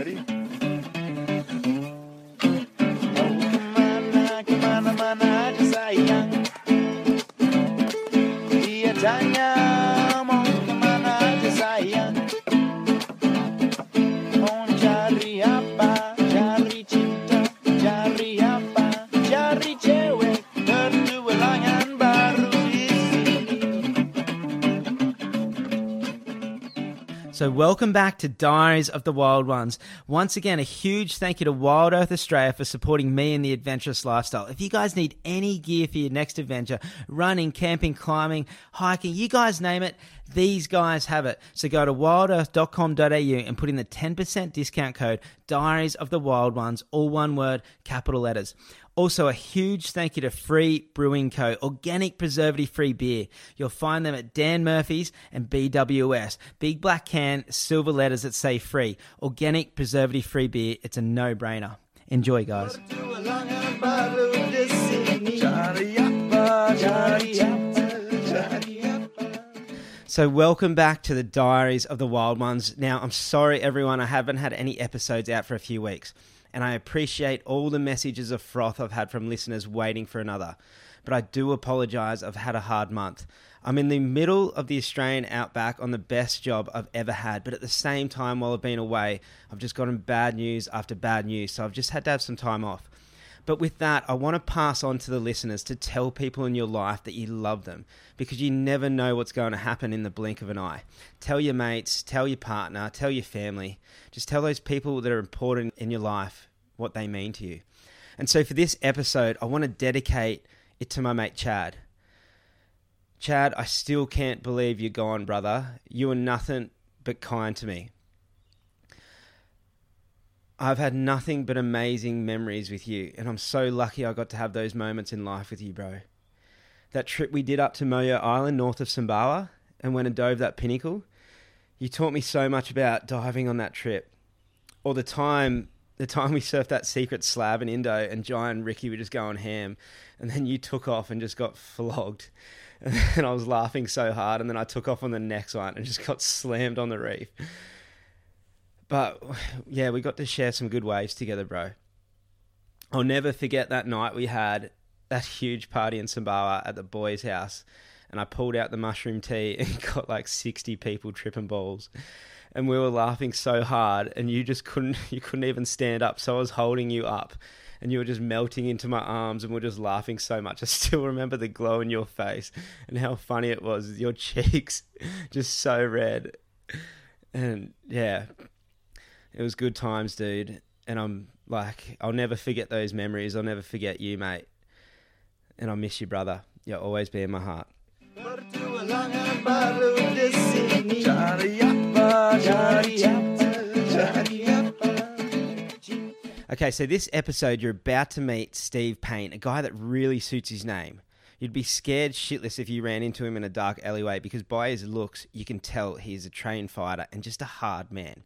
Ready? So, welcome back to Diaries of the Wild Ones. Once again, a huge thank you to Wild Earth Australia for supporting me in the adventurous lifestyle. If you guys need any gear for your next adventure, running, camping, climbing, hiking, you guys name it, these guys have it. So go to wildearth.com.au and put in the 10% discount code Diaries of the Wild Ones, all one word, capital letters. Also, a huge thank you to Free Brewing Co., organic preservative free beer. You'll find them at Dan Murphy's and BWS. Big black can, silver letters that say free. Organic preservative free beer. It's a no brainer. Enjoy, guys. So, welcome back to the Diaries of the Wild Ones. Now, I'm sorry, everyone, I haven't had any episodes out for a few weeks, and I appreciate all the messages of froth I've had from listeners waiting for another. But I do apologise, I've had a hard month. I'm in the middle of the Australian outback on the best job I've ever had, but at the same time, while I've been away, I've just gotten bad news after bad news, so I've just had to have some time off. But with that, I want to pass on to the listeners to tell people in your life that you love them because you never know what's going to happen in the blink of an eye. Tell your mates, tell your partner, tell your family. Just tell those people that are important in your life what they mean to you. And so for this episode, I want to dedicate it to my mate Chad. Chad, I still can't believe you're gone, brother. You are nothing but kind to me. I've had nothing but amazing memories with you, and I'm so lucky I got to have those moments in life with you, bro. That trip we did up to Moyo Island, north of Sumbawa, and went and dove that pinnacle, you taught me so much about diving on that trip. Or the time, the time we surfed that secret slab in Indo, and Jai and Ricky were just going ham, and then you took off and just got flogged, and I was laughing so hard, and then I took off on the next one and just got slammed on the reef. But yeah, we got to share some good waves together, bro. I'll never forget that night we had that huge party in Sumbawa at the boys' house, and I pulled out the mushroom tea and got like sixty people tripping balls, and we were laughing so hard, and you just couldn't you couldn't even stand up, so I was holding you up, and you were just melting into my arms, and we are just laughing so much. I still remember the glow in your face and how funny it was, your cheeks just so red, and yeah, it was good times, dude. And I'm like, I'll never forget those memories. I'll never forget you, mate. And I miss you, brother. You'll always be in my heart. Okay, so this episode, you're about to meet Steve Payne, a guy that really suits his name. You'd be scared shitless if you ran into him in a dark alleyway because by his looks, you can tell he's a trained fighter and just a hard man.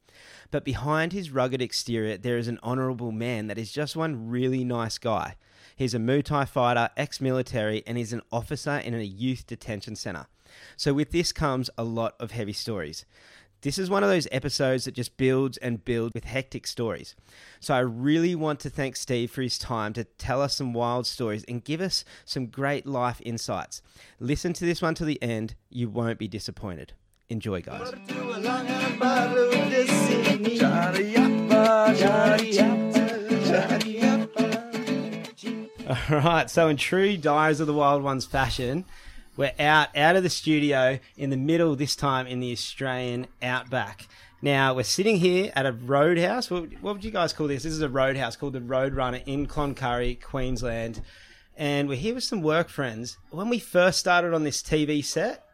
But behind his rugged exterior, there is an honourable man that is just one really nice guy. He's a Muay Thai fighter, ex military, and he's an officer in a youth detention centre. So, with this comes a lot of heavy stories. This is one of those episodes that just builds and builds with hectic stories. So I really want to thank Steve for his time to tell us some wild stories and give us some great life insights. Listen to this one to the end, you won't be disappointed. Enjoy, guys. All right, so in true Diaries of the Wild Ones fashion, we're out out of the studio in the middle this time in the Australian outback. Now we're sitting here at a roadhouse. What, what would you guys call this? This is a roadhouse called the Roadrunner in Cloncurry, Queensland, and we're here with some work friends. When we first started on this TV set,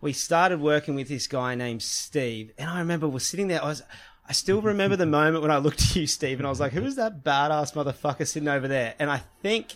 we started working with this guy named Steve, and I remember we're sitting there. I was, I still remember the moment when I looked at you, Steve, and I was like, "Who is that badass motherfucker sitting over there?" And I think,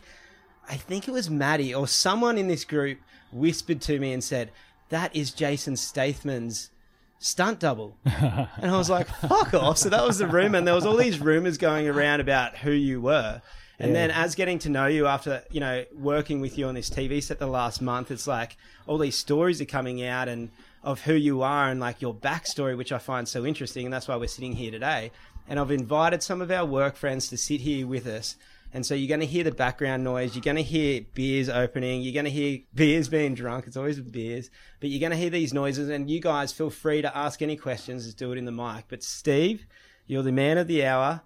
I think it was Maddie or someone in this group whispered to me and said, "That is Jason Statham's stunt double." and I was like, "Fuck off!" So that was the rumor, and there was all these rumors going around about who you were. And then, as getting to know you after you know working with you on this TV set the last month, it's like all these stories are coming out, and of who you are and like your backstory, which I find so interesting, and that's why we're sitting here today. And I've invited some of our work friends to sit here with us. And so you're going to hear the background noise. You're going to hear beers opening. You're going to hear beers being drunk. It's always beers. But you're going to hear these noises. And you guys feel free to ask any questions. Just do it in the mic. But Steve, you're the man of the hour.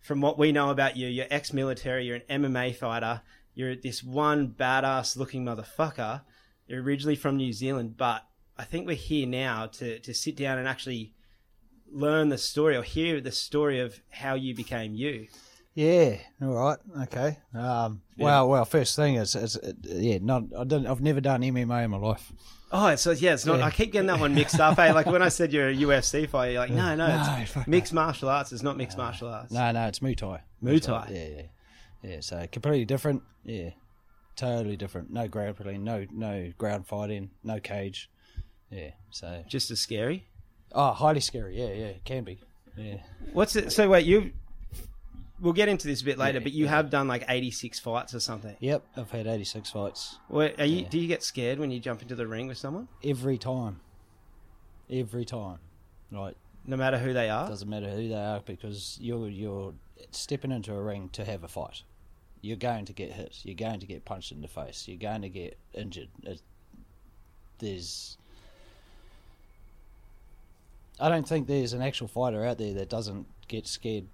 From what we know about you, you're ex-military. You're an MMA fighter. You're this one badass looking motherfucker. You're originally from New Zealand, but I think we're here now to, to sit down and actually learn the story or hear the story of how you became you. Yeah. All right. Okay. Um, Yeah. Well, well. First thing is, is yeah. Not. I didn't. I've never done MMA in my life. Oh, so yeah, it's not. Yeah. I keep getting that one mixed up. Hey, like when I said you're a UFC fighter, you're like, no, no, No, it's mixed martial arts. It's not mixed martial arts. No, no. It's Muay Thai. Muay Thai. Yeah, yeah, yeah. So completely different. Yeah. Totally different. No grappling. No, no ground fighting. No cage. Yeah. So. Just as scary. Oh, highly scary. Yeah, yeah. Can be. Yeah. What's it? So wait, you. We'll get into this a bit later, Yeah, but you yeah. have done like 86 fights or something. Yep. I've had eighty-six fights. What, are you? Yeah. Do you get scared when you jump into the ring with someone, Every time. Every time. Like no matter who they are? Doesn't matter who they are because you're you're stepping into a ring to have a fight. You're going to get hit. You're going to get punched in the face. You're going to get injured. It, there's. I don't think there's an actual fighter out there that doesn't get scared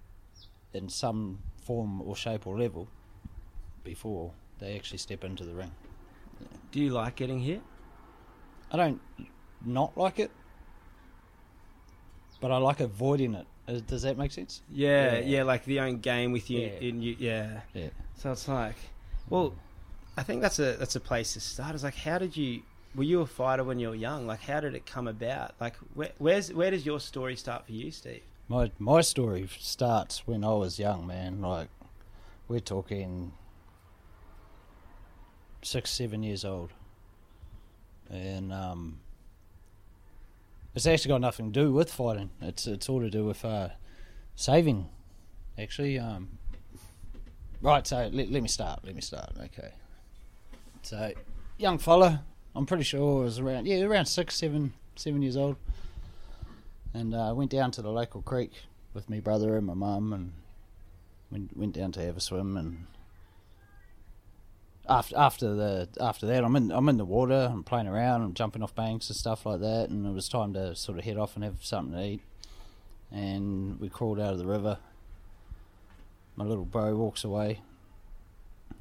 in some form or shape or level before they actually step into the ring. Do you like getting hit? I don't not like it, but I like avoiding it. Uh, Does that make sense? Yeah, yeah, Yeah. like the own game with you. Yeah. In you, yeah. Yeah. So it's like, well, I think that's a that's a place to start. It's like, how did you? Were you a fighter when you were young? Like, how did it come about? Like, where, where's where does your story start for you, Steve? My my story starts when I was young, man. Like we're talking six, seven years old, and um, it's actually got nothing to do with fighting. It's it's all to do with uh, saving, actually. Um, right. So let, let me start. Let me start. Okay. So young fella, I'm pretty sure I was around yeah around six, seven, seven years old and uh, went down to the local creek with my brother and my mum, and went went down to have a swim. And after after the after that, I'm in I'm in the water, I'm playing around, I'm jumping off banks and stuff like that. And it was time to sort of head off and have something to eat. And we crawled out of the river. My little bro walks away,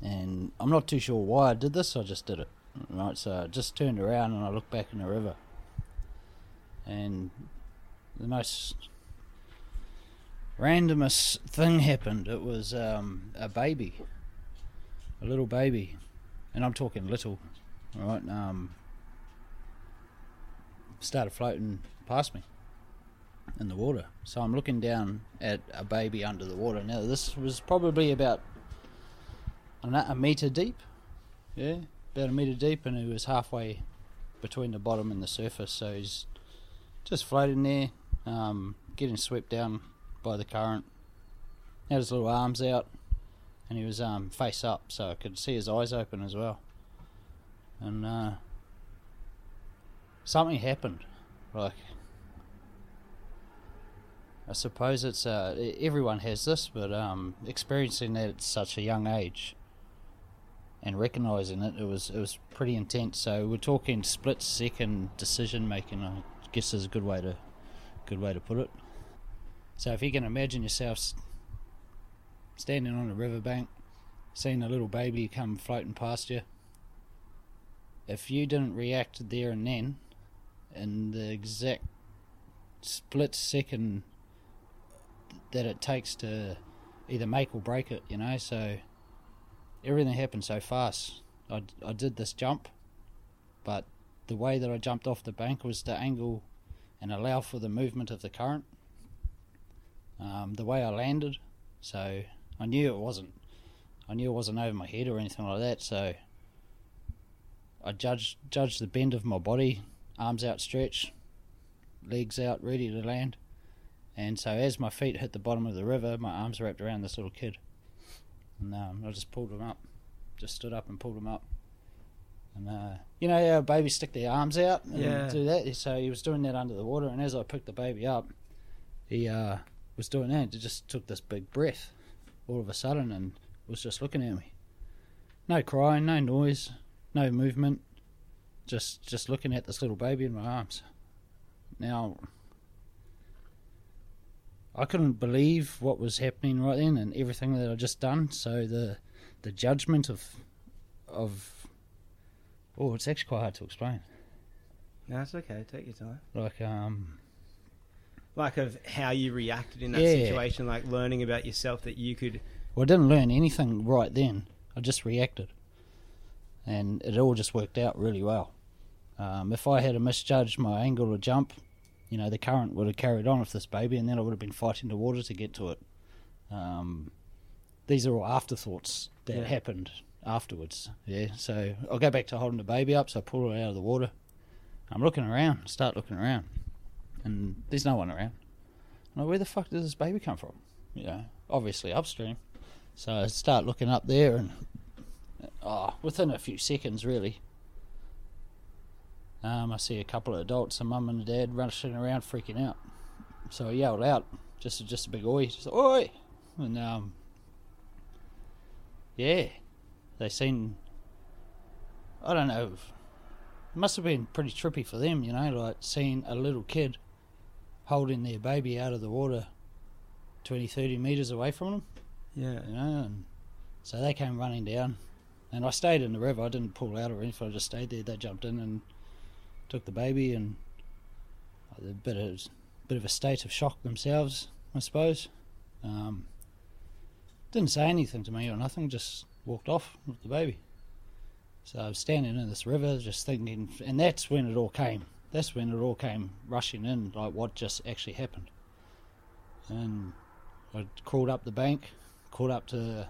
and I'm not too sure why I did this. I just did it. Right, so I just turned around and I looked back in the river, and the most randomest thing happened. It was um, a baby, a little baby, and I'm talking little, right? Um, started floating past me in the water. So I'm looking down at a baby under the water. Now this was probably about a meter deep, yeah, about a meter deep, and it was halfway between the bottom and the surface. So he's just floating there, um, getting swept down by the current. Had his little arms out, and he was um, face up, so I could see his eyes open as well. And uh, something happened, like I suppose it's uh, everyone has this, but um, experiencing that at such a young age and recognizing it, it was it was pretty intense. So we're talking split second decision making. I guess is a good way to good way to put it. So if you can imagine yourself standing on a riverbank, seeing a little baby come floating past you, if you didn't react there and then, in the exact split second that it takes to either make or break it, you know, so everything happened so fast. I, I did this jump, but the way that I jumped off the bank was to angle and allow for the movement of the current. Um, the way I landed, so I knew it wasn't. I knew it wasn't over my head or anything like that. So I judged judged the bend of my body, arms outstretched, legs out, ready to land. And so as my feet hit the bottom of the river, my arms wrapped around this little kid, and um, I just pulled him up, just stood up and pulled him up, And uh, you know how babies stick their arms out and Yeah. do that. So he was doing that under the water, and as I picked the baby up, he uh, was doing that. He just took this big breath all of a sudden and was just looking at me. No crying, no noise, no movement, just just looking at this little baby in my arms. Now, I couldn't believe what was happening right then and everything that I'd just done. So the the judgment of of oh, it's actually quite hard to explain. No, it's okay. Take your time. Like um, Like of how you reacted in that Yeah. situation, like learning about yourself that you could. well, I didn't learn anything right then. I just reacted, and it all just worked out really well. Um, if I had misjudged my angle to jump, you know, the current would have carried on with this baby, and then I would have been fighting the water to get to it. Um, these are all afterthoughts that Yeah. happened afterwards. Yeah, so I'll go back to holding the baby up. So I pull her out of the water. I'm looking around, start looking around, and there's no one around. I'm like, where the fuck does this baby come from? You know, obviously upstream. So I start looking up there, and oh, within a few seconds, really, um, I see a couple of adults, a mum and a dad, rushing around, freaking out. So I yelled out, just just a big oi, just oi, and um, yeah, they seen. I don't know. It must have been pretty trippy for them, you know, like seeing a little kid holding their baby out of the water 20, 30 metres away from them, Yeah. you know, and so they came running down. And I stayed in the river, I didn't pull out or anything, I just stayed there. They jumped in and took the baby, and a bit of, bit of a state of shock themselves, I suppose. Um, didn't say anything to me or nothing, just walked off with the baby. So I was standing in this river, just thinking, and that's when it all came. That's when it all came rushing in, like what just actually happened. And I crawled up the bank, caught up to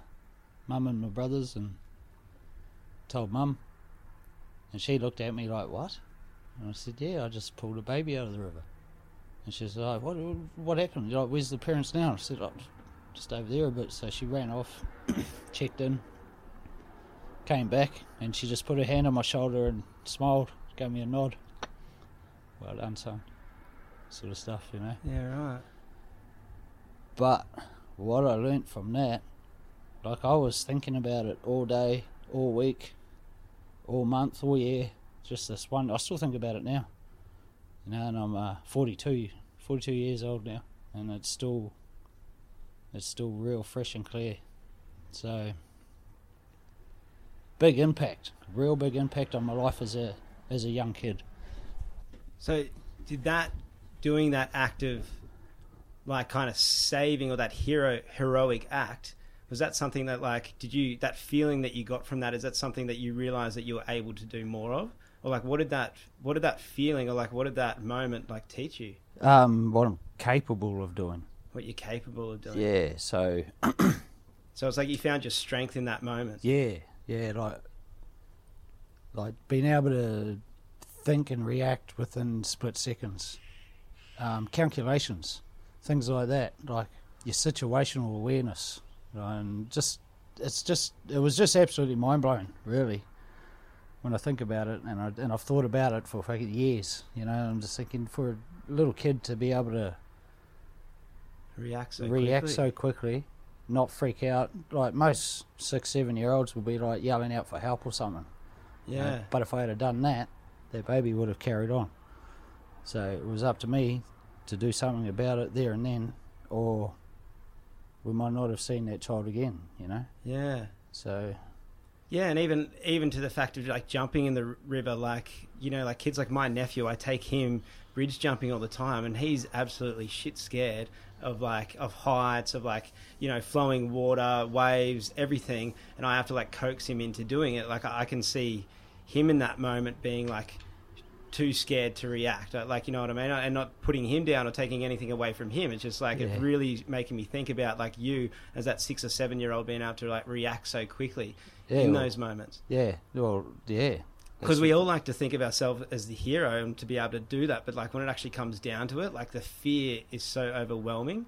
mum and my brothers, and told mum. And she looked at me like, "What?" And I said, "Yeah, I just pulled a baby out of the river." And she said, like, "What? What happened? Like, where's the parents now?" I said, oh, "Just over there a bit." So she ran off, checked in, came back, and she just put her hand on my shoulder and smiled, gave me a nod. Well done, son. Sort of stuff, you know. Yeah. Right. But what I learnt from that, like I was thinking about it all day, all week, all month, all year. Just this one. I still think about it now. You know, and I'm uh, 42, 42 years old now, and it's still, it's still real fresh and clear. So, big impact, real big impact on my life as a as a young kid. So, did that doing that act of like kind of saving or that hero heroic act was that something that like did you that feeling that you got from that is that something that you realized that you were able to do more of or like what did that what did that feeling or like what did that moment like teach you Um, what I'm capable of doing. what you're capable of doing Yeah. So so it's like you found your strength in that moment Yeah, yeah, like like being able to think and react within split seconds. Um, calculations, things like that, like your situational awareness, you know, and just it's just it was just absolutely mind blowing, really. When I think about it, and I and I've thought about it for fucking years, you know, I'm just thinking for a little kid to be able to react so react quickly. so quickly, not freak out. Like most six, seven year olds would be like yelling out for help or something. you know. yeah But if I had done that, their baby would have carried on. So it was up to me to do something about it there and then, or we might not have seen that child again. You know. yeah So Yeah, and even even to the fact of like jumping in the river, like you know, like kids like my nephew, I take him bridge jumping all the time, and he's absolutely shit scared of like of heights, of like you know flowing water, waves, everything, and I have to like coax him into doing it. Like I can see him in that moment being like too scared to react, like you know what I mean, and not putting him down or taking anything away from him. It's just like Yeah. it really making me think about like you as that six or seven year old being able to like react so quickly yeah, in well, those moments yeah, well, yeah. Because we all like to think of ourselves as the hero and to be able to do that but like when it actually comes down to it like the fear is so overwhelming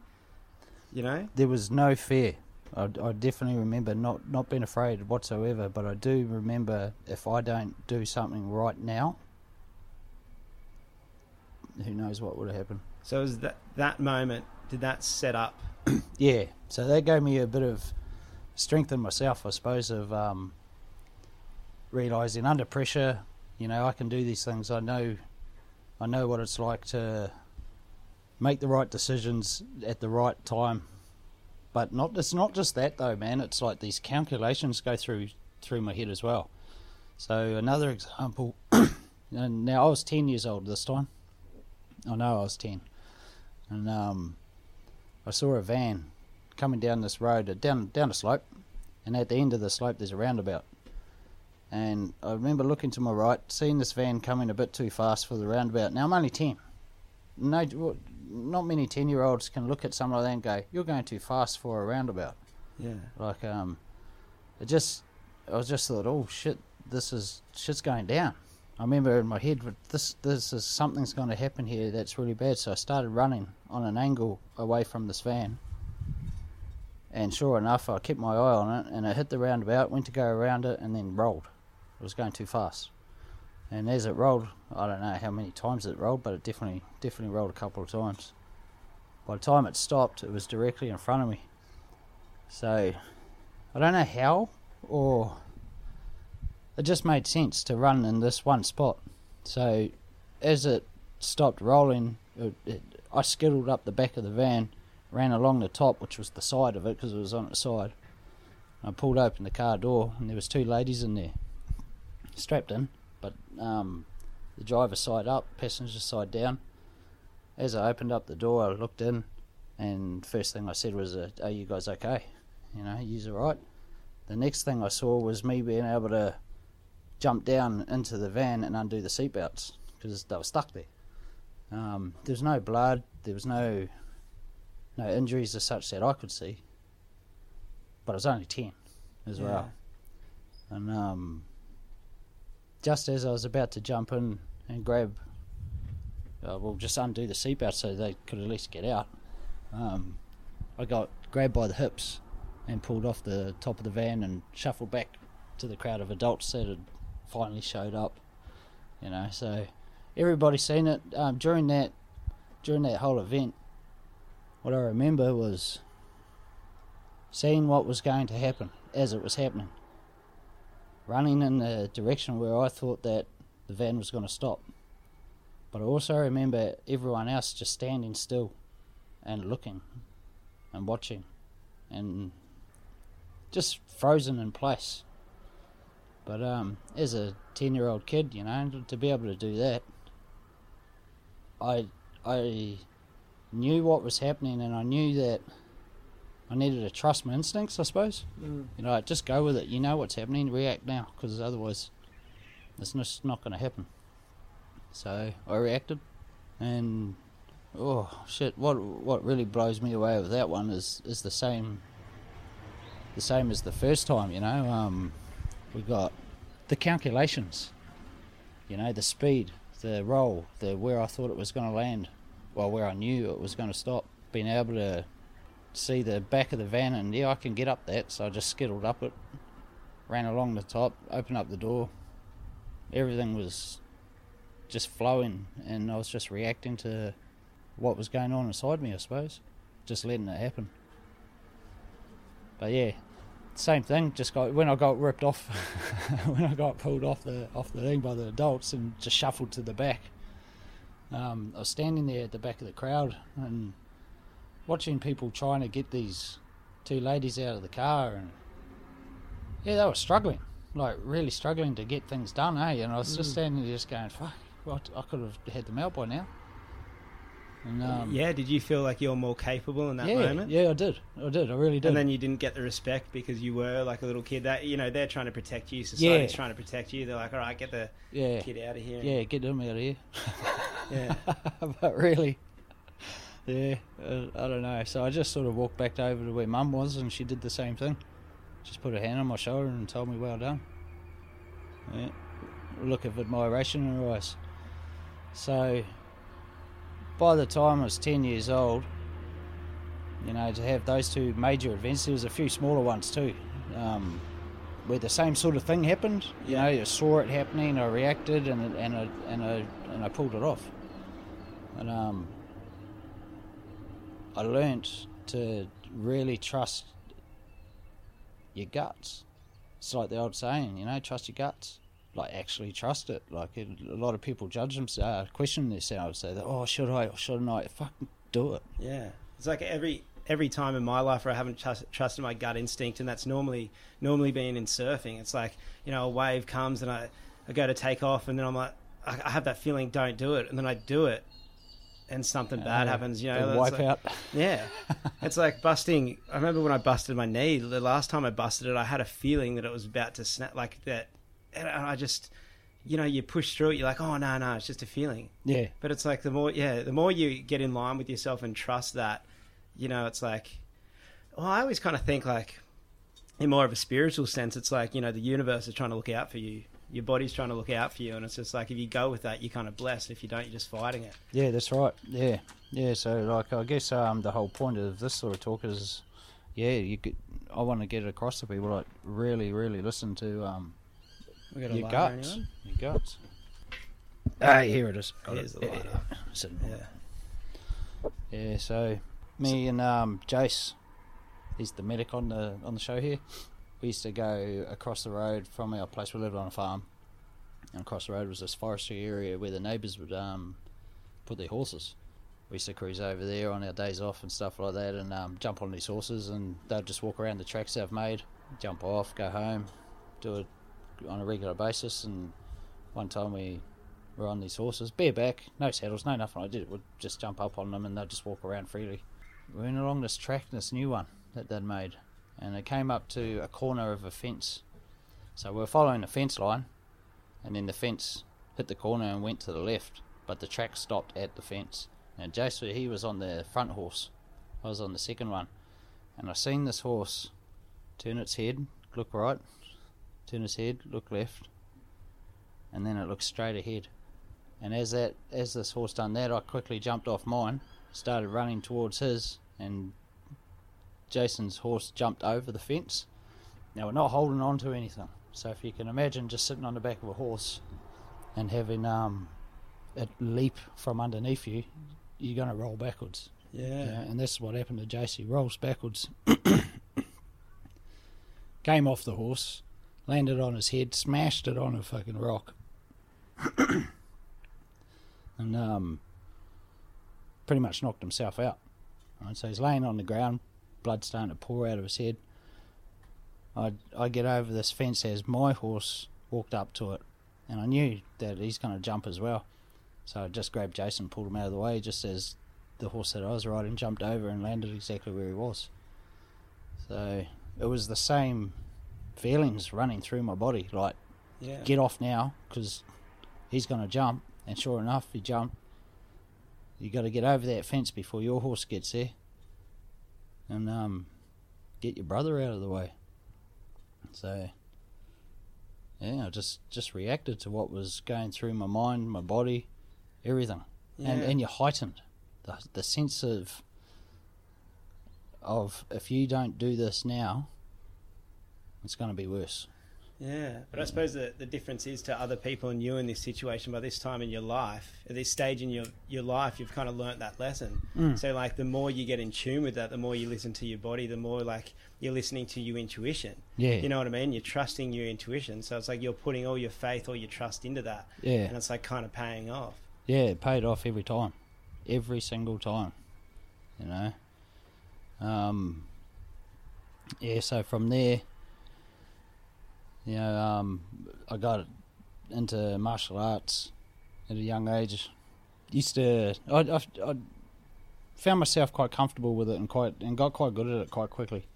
you know there was no fear. I, I definitely remember not, not being afraid whatsoever, but I do remember if I don't do something right now, who knows what would have happened. So was that that moment? Did that set up? Yeah, so that gave me a bit of strength in myself, I suppose, of um, realizing under pressure, you know, I can do these things. I know, I know what it's like to make the right decisions at the right time. But not it's not just that though, man. It's like these calculations go through through my head as well. So another example. and now I was ten years old this time. I know I was ten, and um, I saw a van coming down this road, down down a slope, and at the end of the slope there's a roundabout. And I remember looking to my right, seeing this van coming a bit too fast for the roundabout. Now I'm only ten. No, not many ten-year-olds can look at something like that and go, "You're going too fast for a roundabout." Yeah. Like, um, it just, I was just thought, "Oh shit, this is shit's going down." I remember in my head, this this is something's going to happen here that's really bad. So I started running on an angle away from this van, and sure enough, I kept my eye on it, and it hit the roundabout, went to go around it, and then rolled. It was going too fast, and as it rolled, I don't know how many times it rolled, but it definitely definitely rolled a couple of times. By the time it stopped, it was directly in front of me. So I don't know how or it just made sense to run in this one spot. So as it stopped rolling, it, it, I skittled up the back of the van, ran along the top, which was the side of it because it was on its side. I pulled open the car door, and there was two ladies in there, strapped in, but um, the driver side up, passenger side down. As I opened up the door, I looked in, and first thing I said was, uh, "Are you guys okay? You know, you're right." The next thing I saw was me being able to jump down into the van and undo the seatbelts because they were stuck there. Um, there was no blood. There was no no injuries as such that I could see. But I was only ten as Yeah. well, and um, just as I was about to jump in and grab, uh, well, just undo the seatbelt so they could at least get out, um, I got grabbed by the hips and pulled off the top of the van and shuffled back to the crowd of adults that had finally showed up. You know, so everybody seen it um, during that during that whole event. What I remember was seeing what was going to happen as it was happening, running in the direction where I thought that the van was going to stop. But I also remember everyone else just standing still and looking and watching and just frozen in place. But um, as a ten-year-old kid, you know, to be able to do that, I I knew what was happening, and I knew that I needed to trust my instincts. I suppose, Mm. you know, like, just go with it. You know what's happening, react now, because otherwise, it's just not going to happen. So I reacted, and oh shit! What what really blows me away with that one is is the same. The same as the first time, you know. Um, we got the calculations, you know, the speed, the roll, the where I thought it was going to land, well, where I knew it was going to stop. Being able to see the back of the van, and yeah, I can get up that, so I just skittled up it, ran along the top, opened up the door. Everything was just flowing, and I was just reacting to what was going on inside me, I suppose, just letting it happen. But yeah, same thing. Just got when I got ripped off, when I got pulled off the off the thing by the adults and just shuffled to the back. Um, I was standing there at the back of the crowd and watching people trying to get these two ladies out of the car, and yeah, they were struggling, like really struggling to get things done, eh? And I was just Mm. standing there, just going, "Fuck, well, I could have had them out by now." And um, yeah, did you feel like you're more capable in that yeah, moment? yeah, I did, I did, I really did. And then you didn't get the respect because you were like a little kid. That you know they're trying to protect you. Society's Yeah. trying to protect you. They're like, all right, get the yeah, kid out of here. yeah, get them out of here. yeah. but really, yeah, uh, I don't know. So I just sort of walked back over to where Mum was, and she did the same thing. Just put her hand on my shoulder and told me, "Well done." Yeah, look of admiration in her eyes. So, by the time I was ten years old, You know, to have those two major events. There was a few smaller ones too, um, where the same sort of thing happened. You know, you saw it happening, I reacted, and and I and I and I pulled it off. And um, I learnt to really trust your guts. It's like the old saying, you know, trust your guts. Like actually trust it. Like it, a lot of people judge themselves, uh, question themselves, say that, oh, should I or shouldn't I? Fucking do it. Yeah, it's like every every time in my life where I haven't trust, trusted my gut instinct, and that's normally normally being in surfing. It's like you know a wave comes and I, I go to take off, and then I'm like I, I have that feeling, don't do it, and then I do it, and something bad happens. You know, wipe like- out. Yeah, it's like busting. I remember when I busted my knee. The last time I busted it, I had a feeling that it was about to snap, like that, and I just, you know, you push through it. You're like, oh no, no, it's just a feeling. Yeah, But it's like the more, yeah, the more you get in line with yourself and trust that, you know, it's like, well, I always kind of think like, in more of a spiritual sense, it's like you know the universe is trying to look out for you. Your body's trying to look out for you, and it's just like if you go with that, you're kind of blessed. If you don't, you're just fighting it. yeah, that's right. Yeah, yeah. So like, I guess um, the whole point of this sort of talk is, yeah, you could. I want to get it across to people like really, really listen to um, We got a your lighter, guts. anyone? Your guts. Ah, here it is. Got Here's it. the Yeah, lighter. yeah. Yeah. Yeah, so me and um, Jace, he's the medic on the on the show here. We used to go across the road from our place. We lived on a farm, and across the road was this forestry area where the neighbours would um, put their horses. We used to cruise over there on our days off and stuff like that, and um, jump on these horses, and they'd just walk around the tracks they've made, jump off, go home, do it on a regular basis. And one time we were on these horses, bareback, no saddles, no nothing. I did it. We'd just jump up on them and they'd just walk around freely. We went along this track, this new one that they'd made, and it came up to a corner of a fence. So we were following the fence line, and then the fence hit the corner and went to the left, but the track stopped at the fence. And Jason, he was on the front horse. I was on the second one, and I seen this horse turn its head, look right, turn its head, look left, and then it looked straight ahead. And as that as this horse done that, I quickly jumped off mine, started running towards his, and Jason's horse jumped over the fence. Now we're not holding on to anything, so if you can imagine just sitting on the back of a horse and having um, it leap from underneath you, you're going to roll backwards. Yeah. Yeah, and this is what happened to. He rolls backwards, came off the horse, landed on his head, smashed it on a fucking rock, and um, pretty much knocked himself out. Right, so he's laying on the ground, blood starting to pour out of his head. I I get over this fence as my horse walked up to it, and I knew that he's going to jump as well. So I just grabbed Jason, pulled him out of the way, just as the horse that I was riding jumped over and landed exactly where he was. So it was the same feelings running through my body, like Yeah. get off now because he's going to jump. And sure enough, he jumped. You got to get over that fence before your horse gets there, and um, get your brother out of the way. So yeah, I just just reacted to what was going through my mind, my body, everything, and and you're heightened. The the sense of of if you don't do this now, it's going to be worse. Yeah, but I suppose the, the difference is to other people and you in this situation by this time in your life, at this stage in your, your life, you've kind of learnt that lesson. Mm. So, like, the more you get in tune with that, the more you listen to your body, the more, like, you're listening to your intuition. Yeah, You know what I mean? You're trusting your intuition. So, it's like you're putting all your faith, all your trust into that. yeah. And it's like kind of paying off. Yeah, it paid off every time, every single time. You know. Um. Yeah, so from there, you know, um, I got into martial arts at a young age. Used to, I, I, I found myself quite comfortable with it and quite and got quite good at it quite quickly.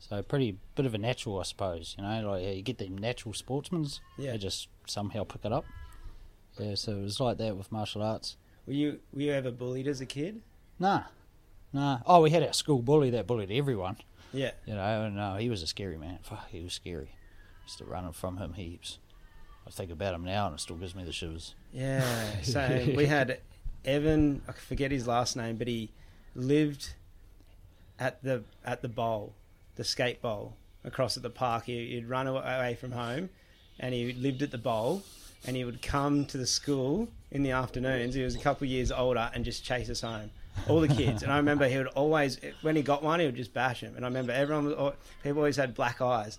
So pretty bit of a natural, I suppose. You know, like you get them natural sportsmen, Yeah. they just somehow pick it up. Yeah, so it was like that with martial arts. Were you, were you ever bullied as a kid? Nah, nah. Oh, we had our school bully that bullied everyone. Yeah. You know, and uh, he was a scary man. Fuck, he was scary. Used to run from him heaps. I think about him now, and it still gives me the shivers. Yeah. So we had Evan, I forget his last name, but he lived at the at the bowl, the skate bowl across at the park. He, he'd run away from home, and he lived at the bowl, and he would come to the school in the afternoons. He was a couple of years older, and just chase us home. All the kids, and I remember he would always, when he got one, he would just bash him. And I remember everyone, was, people always had black eyes.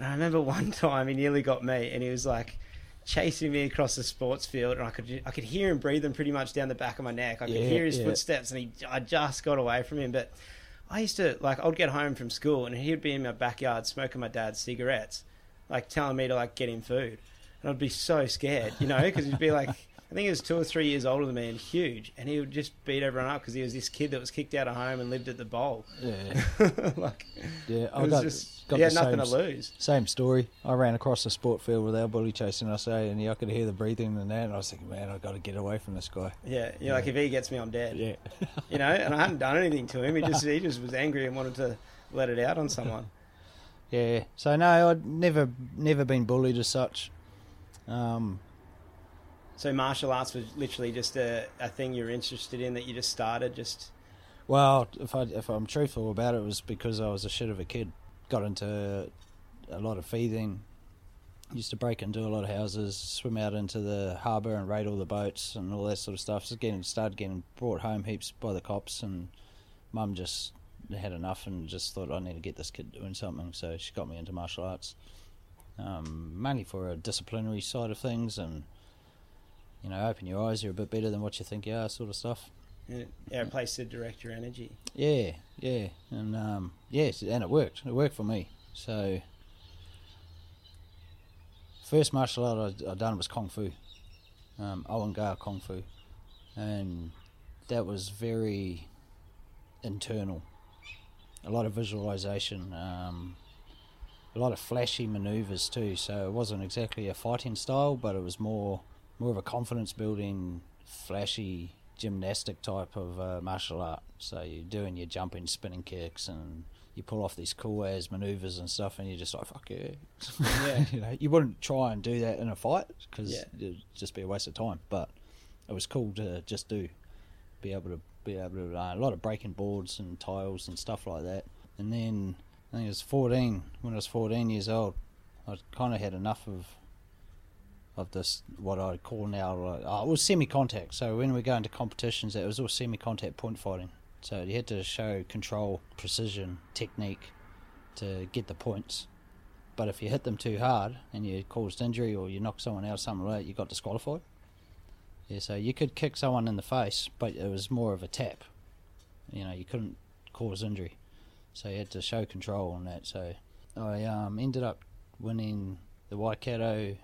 And I remember one time he nearly got me, and he was like chasing me across the sports field, and I could I could hear him breathing pretty much down the back of my neck. I could Yeah, hear his yeah. footsteps, and he I just got away from him. But I used to like I'd get home from school, and he'd be in my backyard smoking my dad's cigarettes, like telling me to like get him food, and I'd be so scared, you know, because he'd be like. I think he was two or three years older than me and huge, and he would just beat everyone up because he was this kid that was kicked out of home and lived at the bowl. Yeah, like, yeah. I was got, just got he had nothing same, to lose. Same story. I ran across the sport field with our bully chasing us, eh, and yeah, I could hear the breathing and that, and I was thinking, man, I've got to get away from this guy. Yeah, you're like if he gets me, I'm dead. Yeah. you know, and I hadn't done anything to him. He just he just was angry and wanted to let it out on someone. Yeah. So no, I'd never never been bullied as such. Um, So martial arts was literally just a, a thing you're interested in that you just started. Just well, if I if I'm truthful about it, it was because I was a shit of a kid. Got into a lot of thieving. Used to break into a lot of houses, swim out into the harbour and raid all the boats and all that sort of stuff. Just getting started getting brought home heaps by the cops, and mum just had enough and just thought I need to get this kid doing something. So she got me into martial arts, um, mainly for a disciplinary side of things and you know open your eyes. You're a bit better than what you think you are, sort of stuff. yeah, a place to direct your energy. Yeah, yeah, and um, yes, and it worked. It worked for me. So, first martial art I, I done was kung fu, um, Hung Gar kung fu, and that was very internal. A lot of visualization, um, a lot of flashy maneuvers too. So it wasn't exactly a fighting style, but it was more more of a confidence building, flashy gymnastic type of uh, martial art. So you're doing your jumping, spinning kicks, and you pull off these cool ass maneuvers and stuff, and you're just like, fuck yeah. Yeah. you know, you wouldn't try and do that in a fight because Yeah. it'd just be a waste of time. But it was cool to just do, be able to be able to uh, a lot of breaking boards and tiles and stuff like that. And then I think it was 14 when I was 14 years old. I kind of had enough of of this what I call now oh, it was semi-contact. So when we go into competitions, it was all semi-contact point fighting. So you had to show control, precision, technique to get the points. But if you hit them too hard and you caused injury or you knocked someone out, that, you got disqualified. Yeah, so you could kick someone in the face, but it was more of a tap. You know, you couldn't cause injury, so you had to show control on that. So I um, ended up winning the Waikato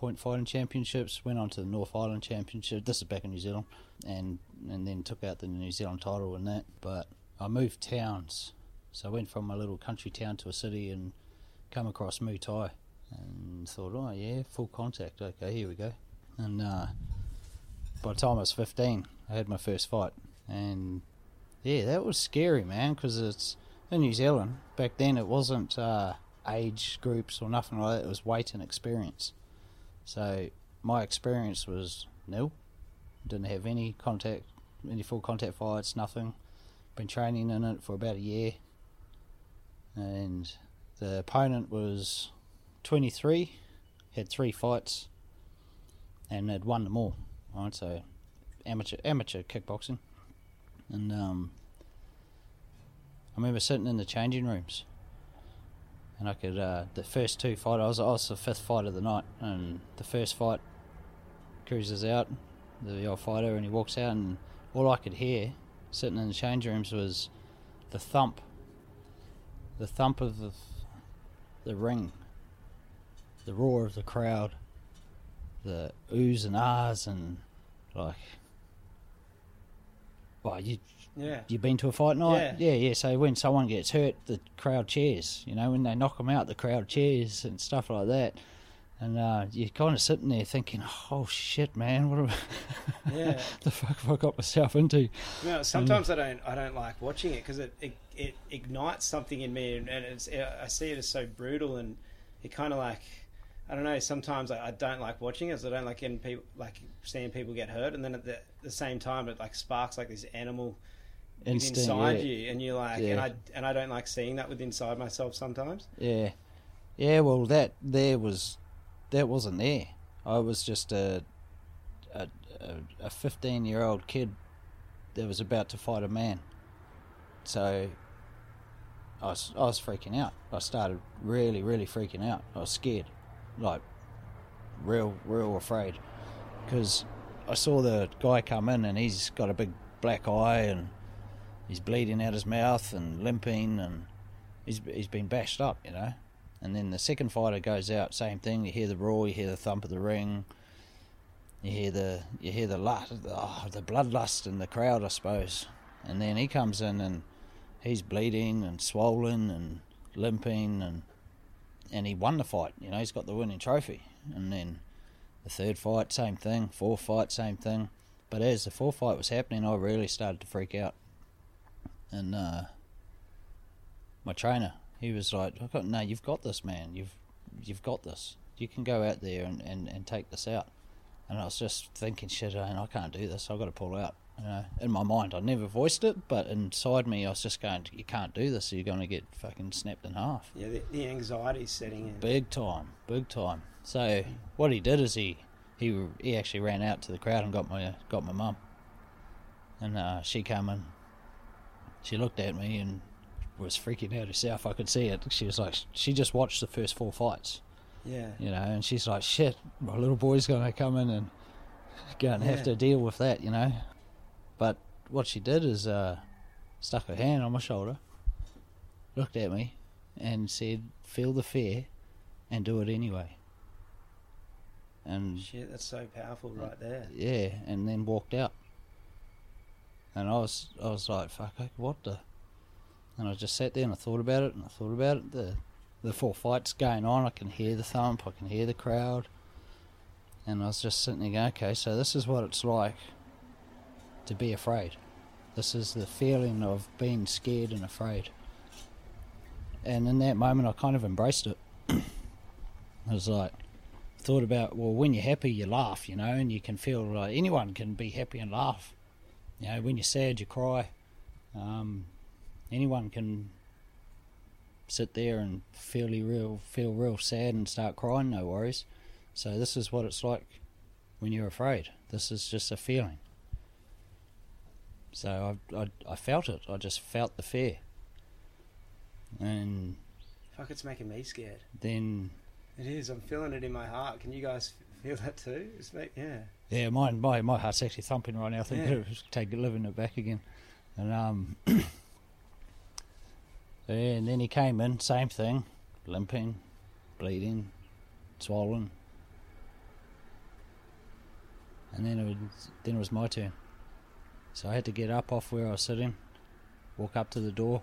Point Fighting Championships. Went on to the North Island Championship. This is back in New Zealand, and and then took out the New Zealand title in that. But I moved towns, so I went from a little country town to a city and come across Muay Thai, and thought, oh yeah, full contact. Okay, here we go. And uh, by the time I was 15, I had my first fight. And yeah, that was scary, man, because it's in New Zealand. Back then, it wasn't uh, age groups or nothing like that, it was weight and experience. So my experience was nil. Didn't have any contact, any full contact fights, nothing. Been training in it for about a year. And the opponent was 23, had three fights, and had won them all. Right, so amateur amateur kickboxing, and um, I remember sitting in the changing rooms, and I could uh, the first two fight I was I was the fifth fight of the night, and the first fight cruises out, the old fighter, and he walks out, and all I could hear sitting in the change rooms was the thump, the thump of the the ring, the roar of the crowd the oohs and ahs and like well you Yeah, you been to a fight night Yeah. yeah yeah so when someone gets hurt the crowd cheers you know when they knock them out the crowd cheers and stuff like that and uh, you're kind of sitting there thinking oh shit man what have Yeah. the fuck have I got myself into know, sometimes I don't I don't like watching it because it, it it ignites something in me, and, and it's I see it as so brutal, and it kind of like I don't know. Sometimes I, I don't like watching it. I don't like getting people like seeing people get hurt, and then at the, the same time it like sparks like this animal instinct. inside yeah. you, and you're like, and I and I don't like seeing that with inside myself sometimes. Yeah, yeah. Well, that there was that wasn't there. I was just a a a- a fifteen year old kid that was about to fight a man. So I was I was freaking out. I started really really freaking out. I was scared, like real real afraid, because I saw the guy come in and he's got a big black eye and he's bleeding out his mouth and limping and he's he's been bashed up, you know. And then the second fighter goes out, same thing. You hear the roar, you hear the thump of the ring, you hear the you hear the lust, oh, the bloodlust in the crowd, I suppose. And then he comes in and he's bleeding and swollen and limping and and he won the fight. You know, he's got the winning trophy. And then the third fight, same thing. Fourth fight, same thing. But as the fourth fight was happening, I really started to freak out. And uh, my trainer, he was like, "I got- "No, you've got this, man. You've you've got this. You can go out there and, and, and take this out." And I was just thinking, "Shit, man, I can't do this. I've got to pull out." You know, in my mind, I never voiced it, but inside me, I was just going, "You can't do this. You're going to get fucking snapped in half." Yeah, the, the anxiety's setting in. Big time, big time. So what he did is he he he actually ran out to the crowd and got my got my mum, and uh, she came in. She looked at me and was freaking out herself. I could see it. She was like, she just watched the first four fights, Yeah, you know, and she's like, shit, my little boy's gonna come in and go and have to deal with that, you know. But what she did is uh, stuck her hand on my shoulder, looked at me, and said, "Feel the fear, and do it anyway." And shit, that's so powerful right there. yeah, and then walked out. And I was, I was like, "Fuck, eh, what the?" And I just sat there and I thought about it and I thought about it. The, the four fights going on, I can hear the thump, I can hear the crowd, and I was just sitting there going, "Okay, so this is what it's like to be afraid. This is the feeling of being scared and afraid." And in that moment, I kind of embraced it. I was like, thought about well when you're happy you laugh you know and you can feel like anyone can be happy and laugh you know when you're sad you cry um, anyone can sit there and feel real feel real sad and start crying no worries so this is what it's like when you're afraid this is just a feeling so I, I, I felt it I just felt the fear and Fuck, it's making me scared. then It is. I'm feeling it in my heart. Can you guys feel that too? It's make, yeah. Yeah, mine, my my heart's actually thumping right now. I think Yeah. yeah. take living it back again, and um, yeah, and then he came in, same thing, limping, bleeding, swollen, and then it was then it was my turn. So I had to get up off where I was sitting, walk up to the door,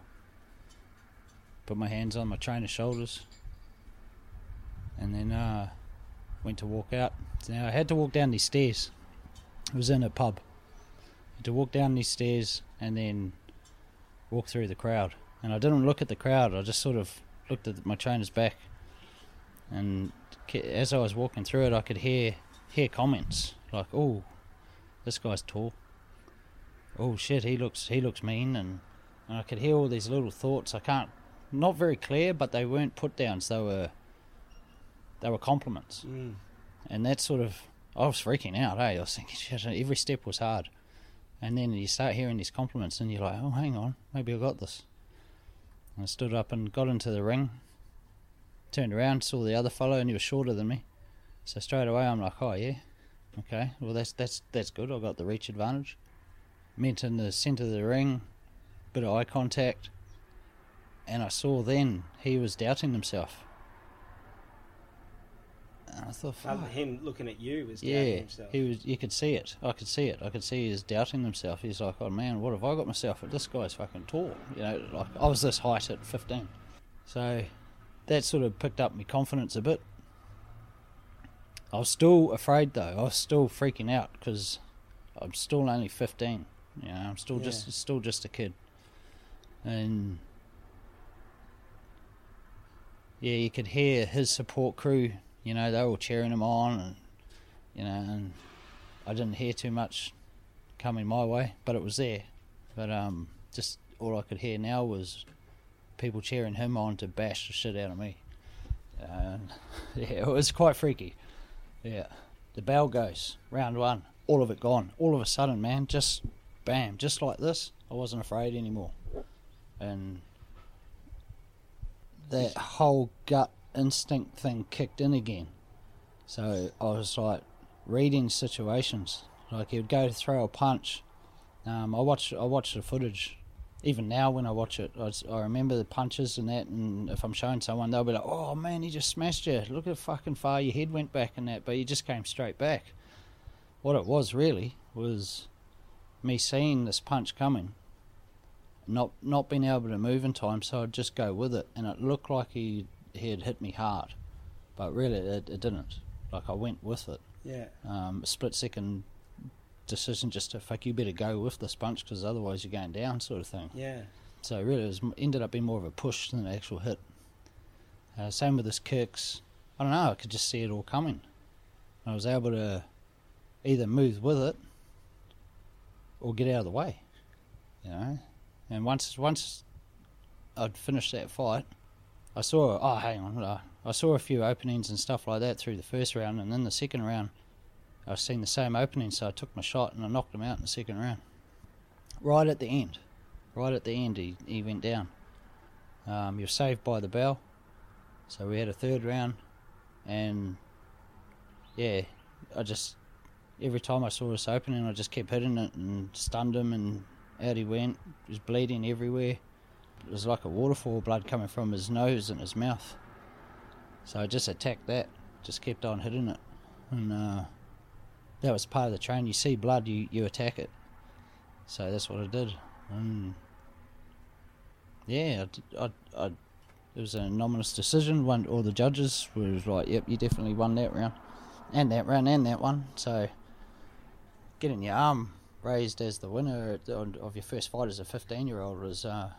put my hands on my trainer's shoulders, and then uh, went to walk out. Now I had to walk down these stairs. It was in a pub. to walk down these stairs and then walk through the crowd. And I didn't look at the crowd. I just sort of looked at my trainer's back. And as I was walking through it, I could hear hear comments like, "Oh, this guy's tall. Oh shit, he looks he looks mean." And, and I could hear all these little thoughts. I can't not very clear, but they weren't put downs. They uh, were they were compliments Mm. and that sort of I was freaking out. Hey, I was thinking, shit, every step was hard, and then you start hearing these compliments, and you're like, oh, hang on, maybe I got this. And I stood up and got into the ring, turned around, saw the other fellow, and he was shorter than me. So straight away, I'm like, oh yeah, okay, well that's that's that's good. I got the reach advantage. Meant in the centre of the ring, bit of eye contact, and I saw then he was doubting himself. And I thought, fuck. him looking at you was doubting Yeah, himself. he was. You could see it. I could see it. I could see he was doubting himself. He's like, "Oh man, what have I got myself? This guy's fucking tall." You know, like I was this height at fifteen, so that sort of picked up my confidence a bit. I was still afraid though. I was still freaking out because I'm still only fifteen. You know, I'm still just still just a kid, and yeah, you could hear his support crew. You know, they were all cheering him on, and you know, and I didn't hear too much coming my way, but it was there. But um, just all I could hear now was people cheering him on to bash the shit out of me. And yeah, it was quite freaky. Yeah, the bell goes round one, all of it gone. All of a sudden, man, just bam, just like this. I wasn't afraid anymore, and that whole gut instinct thing kicked in again. So I was like reading situations. Like he would go to throw a punch. Um, I watch I watch the footage. Even now, when I watch it, I remember the punches and that. And if I'm showing someone, they'll be like, "Oh man, he just smashed you! Look at fucking far your head went back and that." But you just came straight back. What it was really was me seeing this punch coming, not not being able to move in time, so I'd just go with it, and it looked like he he had hit me hard, but really it, it didn't. Like I went with it. Yeah. Um, a split second decision just to fuck you better go with this punch because otherwise you're going down sort of thing. Yeah. So really, it was ended up being more of a push than an actual hit. Uh, same with his kicks. I don't know. I could just see it all coming. I was able to either move with it or get out of the way. You know. And once once I'd finished that fight, I saw. Oh, hang on. I saw a few openings and stuff like that through the first round, and then the second round, I was seeing the same opening, so I took my shot and I knocked him out in the second round. Right at the end right at the end he, he went down. Um, was saved by the bell. So we had a third round and yeah, I just every time I saw this opening I just kept hitting it and stunned him and out he went. He was bleeding everywhere. It was like a waterfall blood coming from his nose and his mouth. So I just attacked that, just kept on hitting it. And uh, that was part of the train. You see blood, you, you attack it. So that's what I did. And yeah, I, I- I- it was an anonymous decision. One, all the judges was like, "Yep, you definitely won that round, and that round, and that one." So, getting your arm raised as the winner of your first fight as a fifteen-year-old was, uh,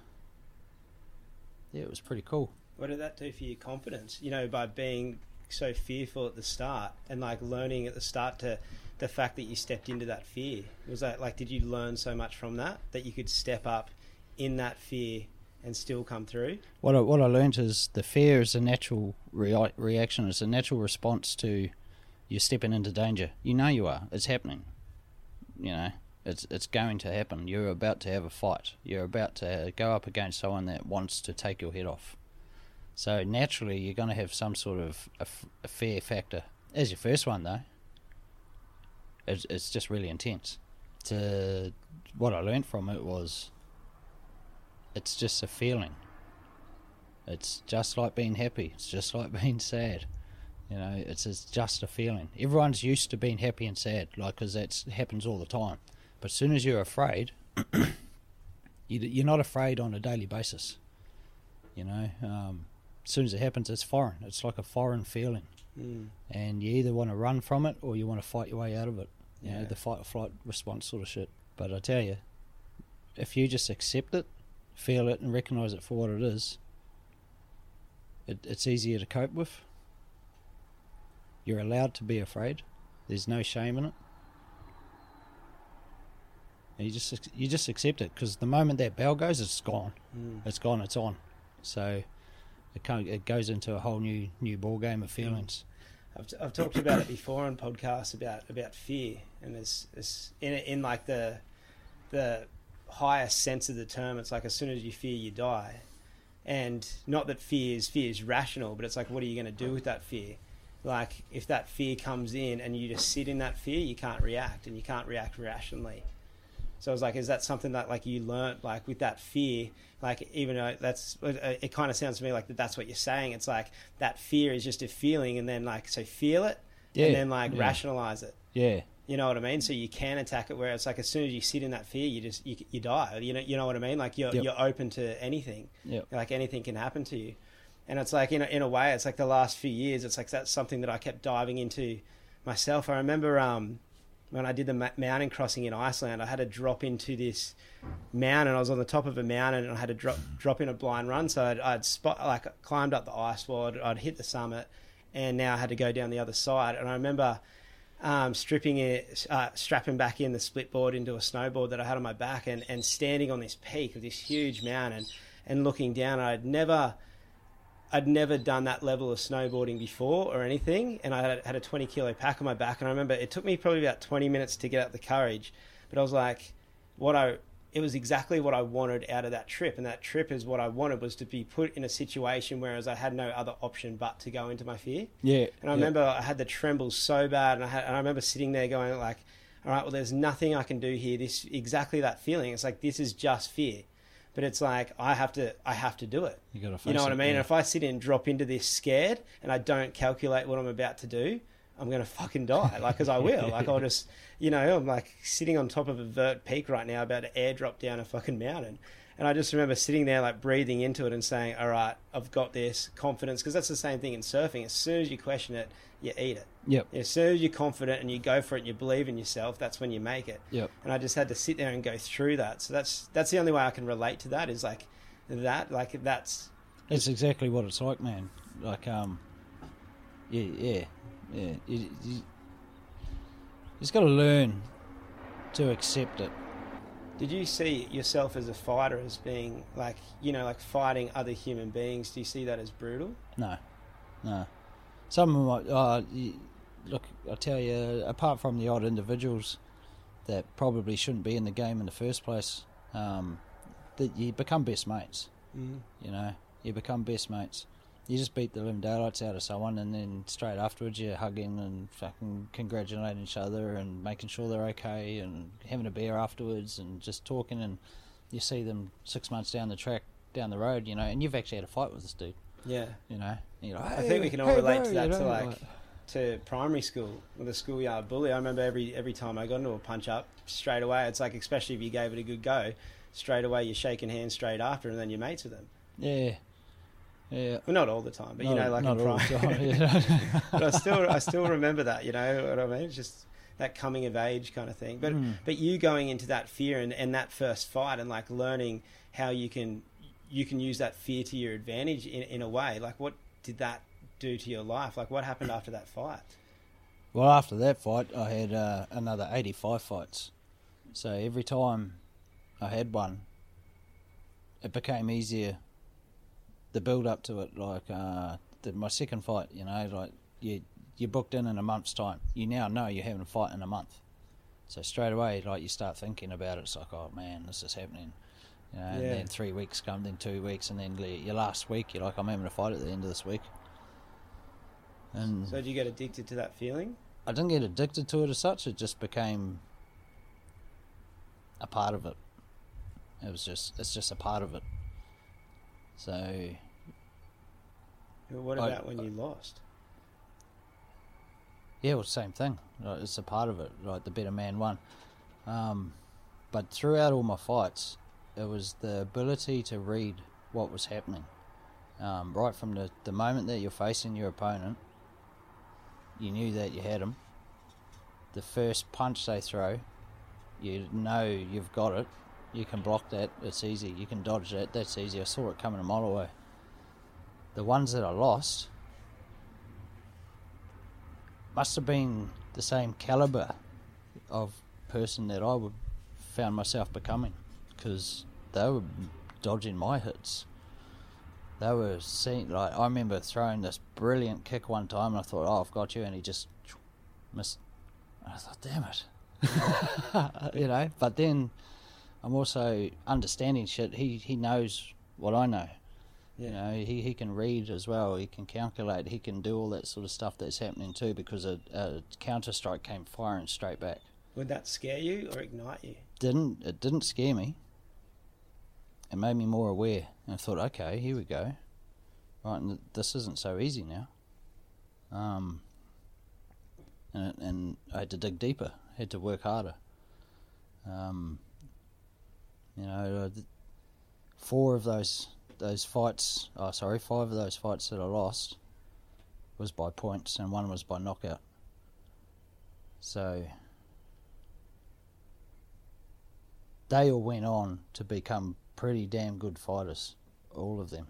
yeah, it was pretty cool. What did that do for your confidence? You know, by being so fearful at the start and like learning at the start to the fact that you stepped into that fear. Was that like, did you learn so much from that that you could step up in that fear and still come through? What I, what I learned is the fear is a natural rea- reaction. It's a natural response to you stepping into danger. You know you are. It's happening. You know, it's it's going to happen. You're about to have a fight. You're about to go up against someone that wants to take your head off. So naturally, you're going to have some sort of a, fear factor. As your first one, though, it's, it's just really intense. To what I learned from it was, it's just a feeling. It's just like being happy. It's just like being sad. You know, it's, it's just a feeling. Everyone's used to being happy and sad, like, because that happens all the time. But as soon as you're afraid, you, you're not afraid on a daily basis. You know, um, as soon as it happens, it's foreign. It's like a foreign feeling. Mm. And you either want to run from it or you want to fight your way out of it. You know, the fight or flight response sort of shit. But I tell you, if you just accept it, feel it, and recognize it for what it is, it, it's easier to cope with. You're allowed to be afraid. There's no shame in it. And you just you just accept it because the moment that bell goes, it's gone. Mm. It's gone. It's on. So it kind of, it goes into a whole new new ball game of feelings. I've, I've talked about it before on podcasts about about fear and there's, there's in in like the the highest sense of the term it's like as soon as you fear you die and not that fear is fear is rational but it's like what are you going to do with that fear like if that fear comes in and you just sit in that fear you can't react and you can't react rationally so I was like, is that something that like you learnt like with that fear? Like even though that's it, it kind of sounds to me like that that's what you're saying. It's like that fear is just a feeling, and then like so feel it, Yeah, and then like yeah. rationalize it. Yeah, You know what I mean? So you can attack it. Where it's like as soon as you sit in that fear, you just you, you die. You know you know what I mean? Like you're Yep. you're open to anything. Yep. Like anything can happen to you. And it's like in a, in a way, it's like the last few years. It's like that's something that I kept diving into myself. I remember um, when I did the mountain crossing in Iceland, I had to drop into this mountain. I was on the top of a mountain and I had to drop drop in a blind run. So I'd, I'd spot like climbed up the ice wall. I'd, hit the summit, and now I had to go down the other side. And I remember um, stripping it, uh, strapping back in the split board into a snowboard that I had on my back, and, and standing on this peak of this huge mountain and looking down. I'd never, I'd never done that level of snowboarding before or anything, and I had, had a 20 kilo pack on my back. And I remember it took me probably about 20 minutes to get up the courage, but I was like, what I it was exactly what I wanted out of that trip. And that trip is what I wanted was to be put in a situation whereas I had no other option but to go into my fear. Yeah. And I remember I had the trembles so bad, and I had, and I remember sitting there going like, "All right, well, there's nothing I can do here." This exactly that feeling. It's like this is just fear, but it's like I have to, I have to do it. You got to. You know what I mean? And if I sit and drop into this scared and I don't calculate what I'm about to do, I'm gonna fucking die. Like, because I will. Like, I'll just, you know, I'm like sitting on top of a vert peak right now, about to airdrop down a fucking mountain. And I just remember sitting there, like breathing into it and saying, "All right, I've got this confidence." Because that's the same thing in surfing. As soon as you question it, you eat it. Yep. As soon as you're confident and you go for it and you believe in yourself, that's when you make it. Yep. And I just had to sit there and go through that. So that's that's the only way I can relate to that is like that. Like that's That's exactly what it's like, man. Like, um, yeah, yeah, yeah. You, you, you just got to learn to accept it. Did you see yourself as a fighter as being like you know like fighting other human beings? Do you see that as brutal? No, no. Some of my uh, look, I tell you, apart from the odd individuals that probably shouldn't be in the game in the first place, um, that you become best mates. Mm. You know, you become best mates. You just beat the living daylights out of someone, and then straight afterwards, you're hugging and fucking congratulating each other and making sure they're okay, and having a beer afterwards, and just talking. And you see them six months down the track, down the road, you know, and you've actually had a fight with this dude, Yeah, you know. You're like, I think we can all "Hey, relate bro," to that to know, like to primary school with a schoolyard bully. I remember every every time I got into a punch up, straight away. It's like especially if you gave it a good go, straight away you're shaking hands straight after, and then you're mates with them. yeah, yeah. Well, not all the time, but you know, like not in all the time, yeah. but I still I still remember that. You know what I mean? It's just that coming of age kind of thing. But Mm. but you going into that fear and, and that first fight and like learning how you can you can use that fear to your advantage in in a way. Like what did that do to your life? Like what happened after that fight? Well, after that fight, I had uh, another 85 fights. So every time I had one, it became easier. The build up to it, like uh, the, my second fight, you know, like you you booked in in a month's time. You now know you're having a fight in a month. So straight away, like you start thinking about it. It's like, oh man, this is happening. You know, and then three weeks come, then two weeks, and then your last week, you're like, I'm having a fight at the end of this week. And So did you get addicted to that feeling? I didn't get addicted to it as such. It just became a part of it. It was just it's just a part of it. So What I- about when you lost? yeah, well, same thing. It's a part of it. right? the better man won. Um, but throughout all my fights, it was the ability to read what was happening. Um, right from the, the moment that you're facing your opponent, you knew that you had him. The first punch they throw, you know you've got it. You can block that. It's easy. You can dodge that. That's easy. I saw it coming a mile away. The ones that I lost must have been the same caliber of person that I would found myself becoming because they were dodging my hits. They were seeing like I remember throwing this brilliant kick one time and I thought, oh, I've got you, and he just missed. And I thought, damn it, you know. But then I'm also understanding shit. He he knows what I know. You know, he, he can read as well. He can calculate. He can do all that sort of stuff that's happening too because a, a counter strike came firing straight back. Would that scare you or ignite you? Didn't it didn't scare me. It made me more aware, and I thought, okay, here we go. Right, and this isn't so easy now. Um, and and I had to dig deeper. I Had to work harder. Um, you know, uh, four of those those fights. Oh, sorry, five of those fights that I lost was by points, and one was by knockout. So they all went on to become pretty damn good fighters, all of them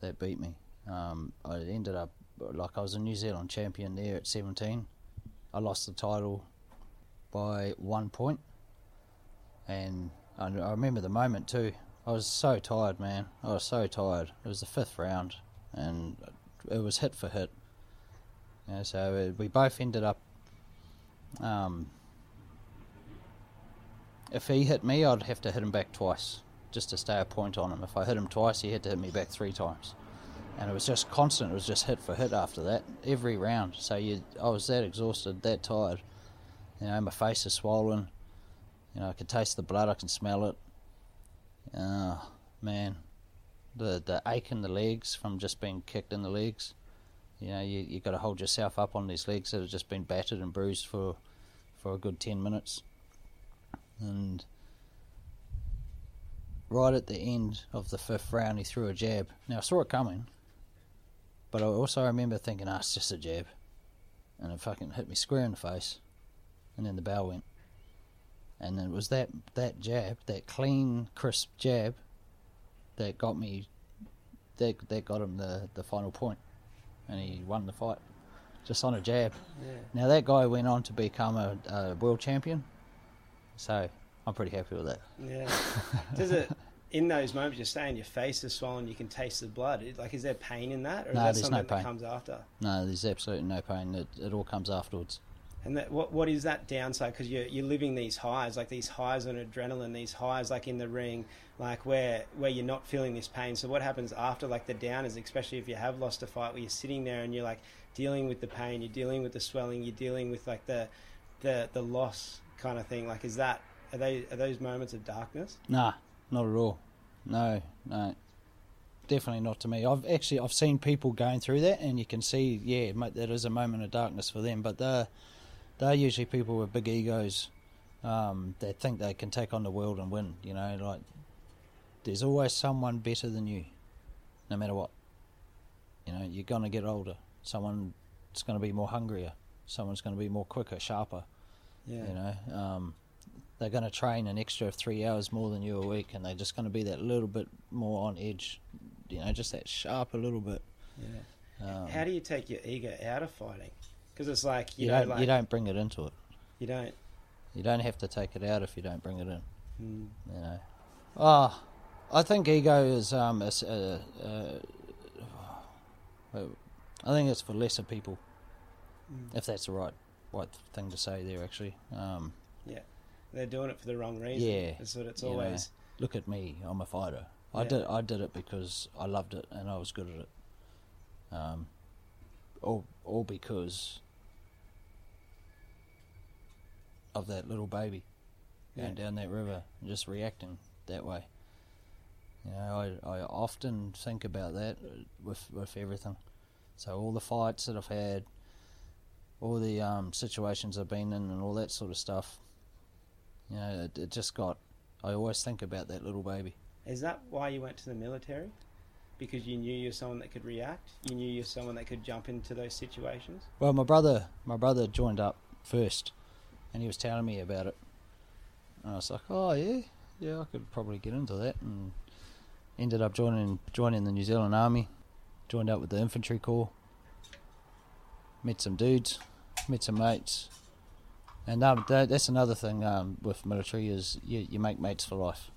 that beat me. Um, I ended up like I was a New Zealand champion there at 17, I lost the title by one point, and I, I remember the moment too. I was so tired, man. I was so tired. It was the fifth round, and it was hit for hit. So uh, we both ended up. Um, if he hit me, I'd have to hit him back twice just to stay a point on him. If I hit him twice, he had to hit me back three times, and it was just constant. It was just hit for hit after that every round. So you, I was that exhausted, that tired. You know, my face is swollen. You know, I can taste the blood. I can smell it. Oh man, the the ache in the legs from just being kicked in the legs. You know, you you got to hold yourself up on these legs that have just been battered and bruised for for a good ten minutes, and right at the end of the fifth round, he threw a jab. Now I saw it coming, but I also remember thinking, "Ah, it's just a jab," and it fucking hit me square in the face, and then the bell went, and it was that that jab, that clean, crisp jab, that got me, that that got him the the final point, and he won the fight, just on a jab. Yeah. Now that guy went on to become a, a world champion, so I'm pretty happy with that. Yeah. Does it in those moments you're saying your face is swollen, you can taste the blood? Like, is there pain in that, or No, is that there's no something that comes after? No, there's absolutely no pain. It, it all comes afterwards. And that, what what is that downside? Because you're you're living these highs, like these highs on adrenaline, these highs like in the ring, like where where you're not feeling this pain. So what happens after, like the downers, especially if you have lost a fight, where you're sitting there and you're like dealing with the pain, you're dealing with the swelling, you're dealing with like the the the loss kind of thing. Like, is that are they are those moments of darkness? Nah, not at all. No, no, definitely not to me. I've actually I've seen people going through that, and you can see, yeah, that is a moment of darkness for them. But they're they're usually people with big egos um, that think they can take on the world and win. You know, like there's always someone better than you, no matter what. You know, you're gonna get older. Someone's gonna be more hungrier. Someone's gonna be more quicker, sharper. Yeah. You know, um, they're going to train an extra three hours more than you a week, and they're just going to be that little bit more on edge. You know, just that sharp a little bit. Yeah. Um, How do you take your ego out of fighting? Because it's like you, you know, don't like you don't bring it into it. you don't. You don't have to take it out if you don't bring it in. Mm, You know. Oh, I think ego is um, a uh, uh, I think it's for lesser people, mm. if that's the right right thing to say there. Actually, um, yeah, They're doing it for the wrong reason. Yeah, That's what it's you know. always. look at me, I'm a fighter. I Yeah. did I did it because I loved it and I was good at it. Um, all all because of that little baby going down that river and just reacting that way. You know, I, I often think about that with with everything. So all the fights that I've had, all the um, situations I've been in, and all that sort of stuff. You know, it, it just got. I always think about that little baby. Is that why you went to the military? Because you knew you're someone that could react. You knew you're someone that could jump into those situations. Well, my brother, my brother joined up first, and he was telling me about it. And I was like, "Oh yeah, yeah, I could probably get into that." And ended up joining joining the New Zealand Army. Joined up with the infantry corps. Met some dudes, met some mates, and um, that, that's another thing um, with military is you you make mates for life,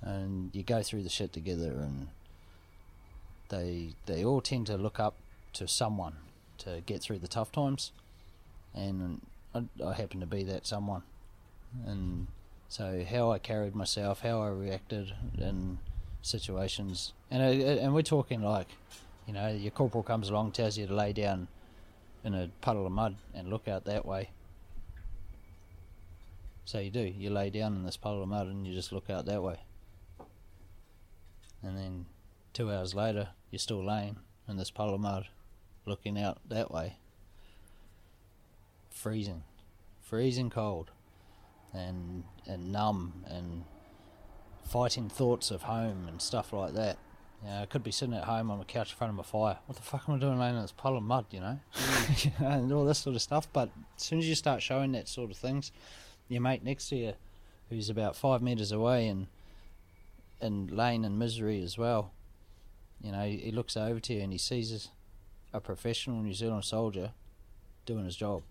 and you go through the shit together, and they they all tend to look up to someone to get through the tough times, and I, I happen to be that someone. And so, how I carried myself, how I reacted in situations, and I, and we're talking like, you know, your corporal comes along, tells you to lay down in a puddle of mud and look out that way. So you do. You lay down in this puddle of mud and you just look out that way. And then two hours later, you're still laying in this puddle of mud, looking out that way. Freezing, freezing cold, and and numb, and fighting thoughts of home and stuff like that. You know, I could be sitting at home on the couch in front of my fire. What the fuck am I doing laying in this puddle of mud? You know, mm. You know, and all this sort of stuff. But as soon as you start showing that sort of things, your mate next to you, who's about five meters away and and laying in misery as well, you know, he looks over to you and he sees a professional New Zealand soldier doing his job.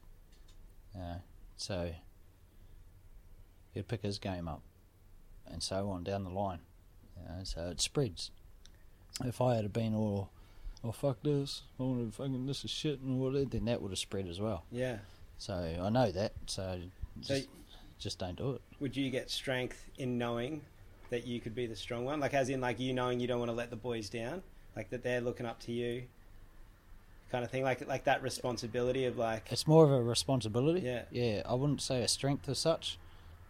So he'd pick his game up, and so on down the line. You know, so it spreads. If I had been all, oh fuck this, I want to fucking this is shit and all that, then that would have spread as well. Yeah. So I know that. So So just, just don't do it. would you get strength in knowing that you could be the strong one? Like, as in, like you knowing you don't want to let the boys down, like that they're looking up to you, kind of thing. Like, like that responsibility of like, It's more of a responsibility. Yeah. Yeah. I wouldn't say a strength as such,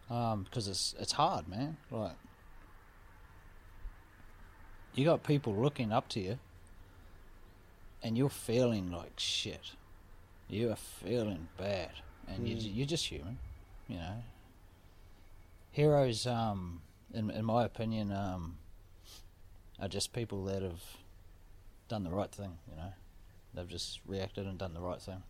because it's it's hard, man. Like you got people looking up to you, and you're feeling like shit. You are feeling bad, and you Mm. you're just human, you know. Heroes, um, in in my opinion, um, are just people that have done the right thing. You know, they've just reacted and done the right thing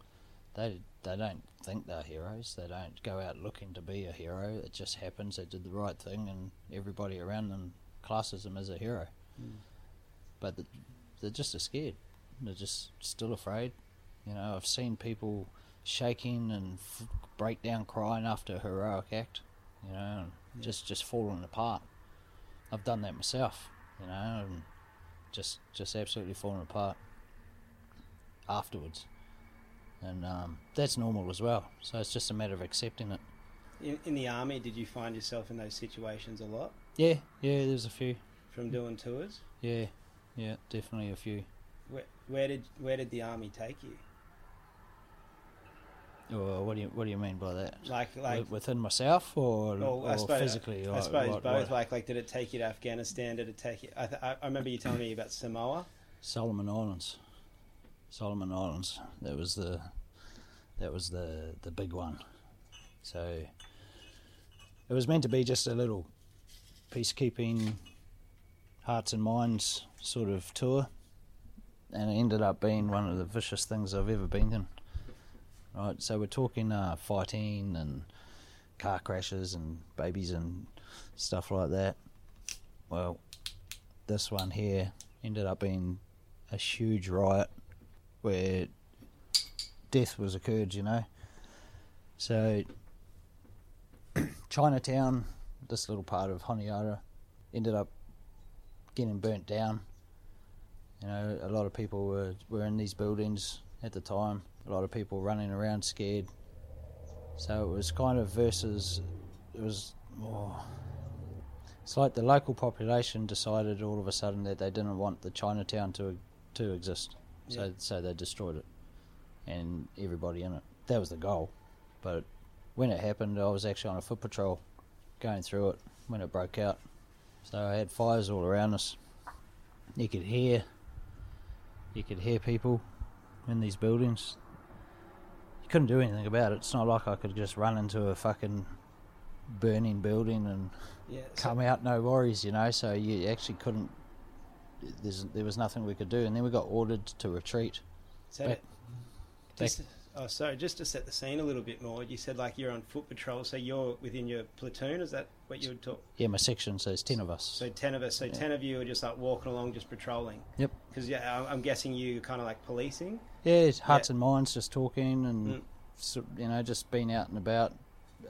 they they don't think they're heroes. They don't go out looking to be a hero. It just happens they did the right thing, and everybody around them classes them as a hero. Mm. But th they're just as scared. They're just still afraid. You know, I've seen people shaking and f- break down crying after a heroic act. You know, and Yeah. just just falling apart. I've done that myself. You know, and just just absolutely falling apart afterwards and um, that's normal as well. So it's just a matter of accepting it. in, in the army, did you find yourself in those situations a lot Yeah, yeah. There's a few. from doing tours? Yeah, yeah. Definitely a few. Where, where did where did the army take you? Or what do you what do you mean by that? Like, like, within myself or, Well, or I suppose, physically? I or suppose what- both. what? Like, like, did it take you to Afghanistan? Did it take you? I, th- I I remember you telling me about Samoa. Solomon Islands. Solomon Islands. That was the that was the the big one. So it was meant to be just a little peacekeeping hearts and minds sort of tour and it ended up being one of the vicious things I've ever been in. Right, so we're talking uh, fighting and car crashes and babies and stuff like that. Well, this one here ended up being a huge riot where death was occurred, you know. So Chinatown, this little part of Honiara, ended up getting burnt down. You know, a lot of people were, were in these buildings at the time. A lot of people running around scared. So it was kind of versus, it was more. It's like the local population decided all of a sudden that they didn't want the Chinatown to to exist, so Yeah. so they destroyed it, and everybody in it. That was the goal, but when it happened, I was actually on a foot patrol, going through it when it broke out. So I had fires all around us. You could hear, you could hear people in these buildings. You couldn't do anything about it. It's not like I could just run into a fucking burning building and Yeah. So, come out no worries, you know. So you actually couldn't. There's, there was nothing we could do, and then we got ordered to retreat. so back- just, oh, sorry. Just to set the scene a little bit more, you said like you're on foot patrol, so you're within your platoon. Is that what you would talk? Yeah, my section so it's ten of us. So ten of us. So Yeah. ten of you are just like walking along, just patrolling. Yep. Because yeah, I'm- guessing you kind of like policing. yeah, hearts and minds, just talking and Mm. so, you know just being out and about,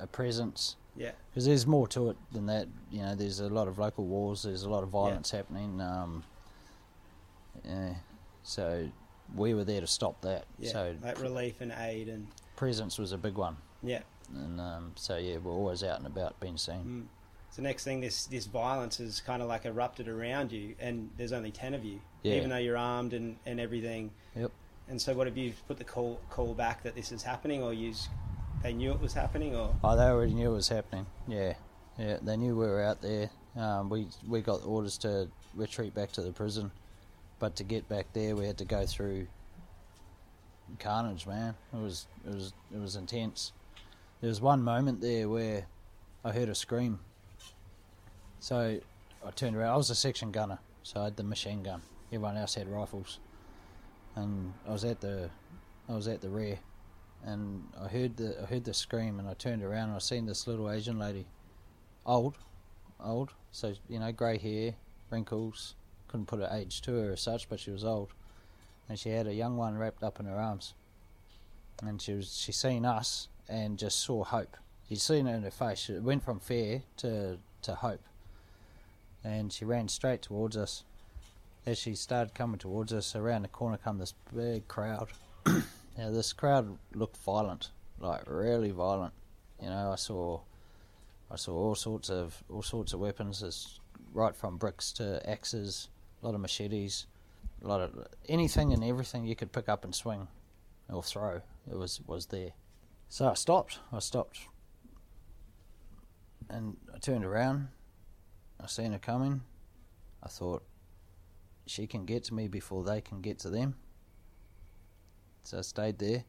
a presence. Yeah. Because there's more to it than that. You know, there's a lot of local wars. There's a lot of violence happening. Um, yeah, so we were there to stop that. Yeah. So like relief and aid and presence was a big one. yeah. And um, so yeah, we're always out and about, being seen. Mm. So next thing, this this violence has kind of like erupted around you, and there's only ten of you, Yeah. even though you're armed and, and everything. Yep. And so, what have you put the call call back that this is happening, or you they knew it was happening, or Oh, they already knew it was happening. Yeah, yeah, they knew we were out there. Um, we we got orders to retreat back to the prison, but to get back there, we had to go through carnage. Man, it was it was it was intense. There was one moment there where I heard a scream. So I turned around. I was a section gunner, so I had the machine gun. Everyone else had rifles, and I was at the I was at the rear and I heard the I heard the scream, and I turned around and I seen this little Asian lady, old, old, so you know, grey hair, wrinkles. Couldn't put an age to her as such, but she was old, and she had a young one wrapped up in her arms. And she was she seen us and just saw hope. You'd seen it in her face. It went from fear to to hope, and she ran straight towards us. As she started coming towards us, around the corner come this big crowd. now this crowd looked violent, like really violent. You know, I saw, I saw all sorts of all sorts of weapons, as right from bricks to axes, a lot of machetes, a lot of anything and everything you could pick up and swing or throw. It was was there. So I stopped. I stopped, and I turned around. I seen her coming. I thought she can get to me before they can get to them. So I stayed there.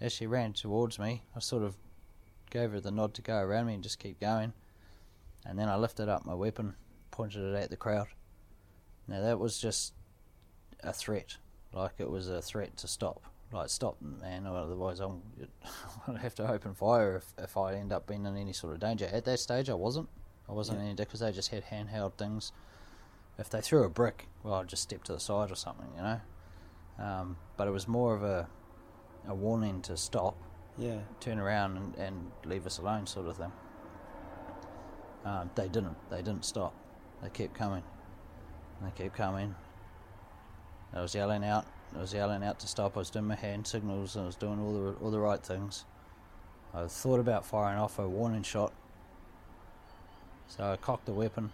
As she ran towards me, I sort of gave her the nod to go around me and just keep going. And then I lifted up my weapon, pointed it at the crowd. Now that was just a threat, like it was a threat to stop, like stop, man. Or otherwise, I'm gonna have to open fire if if I end up being in any sort of danger. At that stage, I wasn't. I wasn't Yeah. in any because they just had handheld things. If they threw a brick, well, I'd just step to the side or something, you know. Um, but it was more of a a warning to stop Yeah. turn around and, and leave us alone, sort of thing. Um, they didn't. They didn't stop. They kept coming. They kept coming. I was yelling out. I was yelling out to stop. I was doing my hand signals. I was doing all the all the right things. I thought about firing off a warning shot. So I cocked the weapon.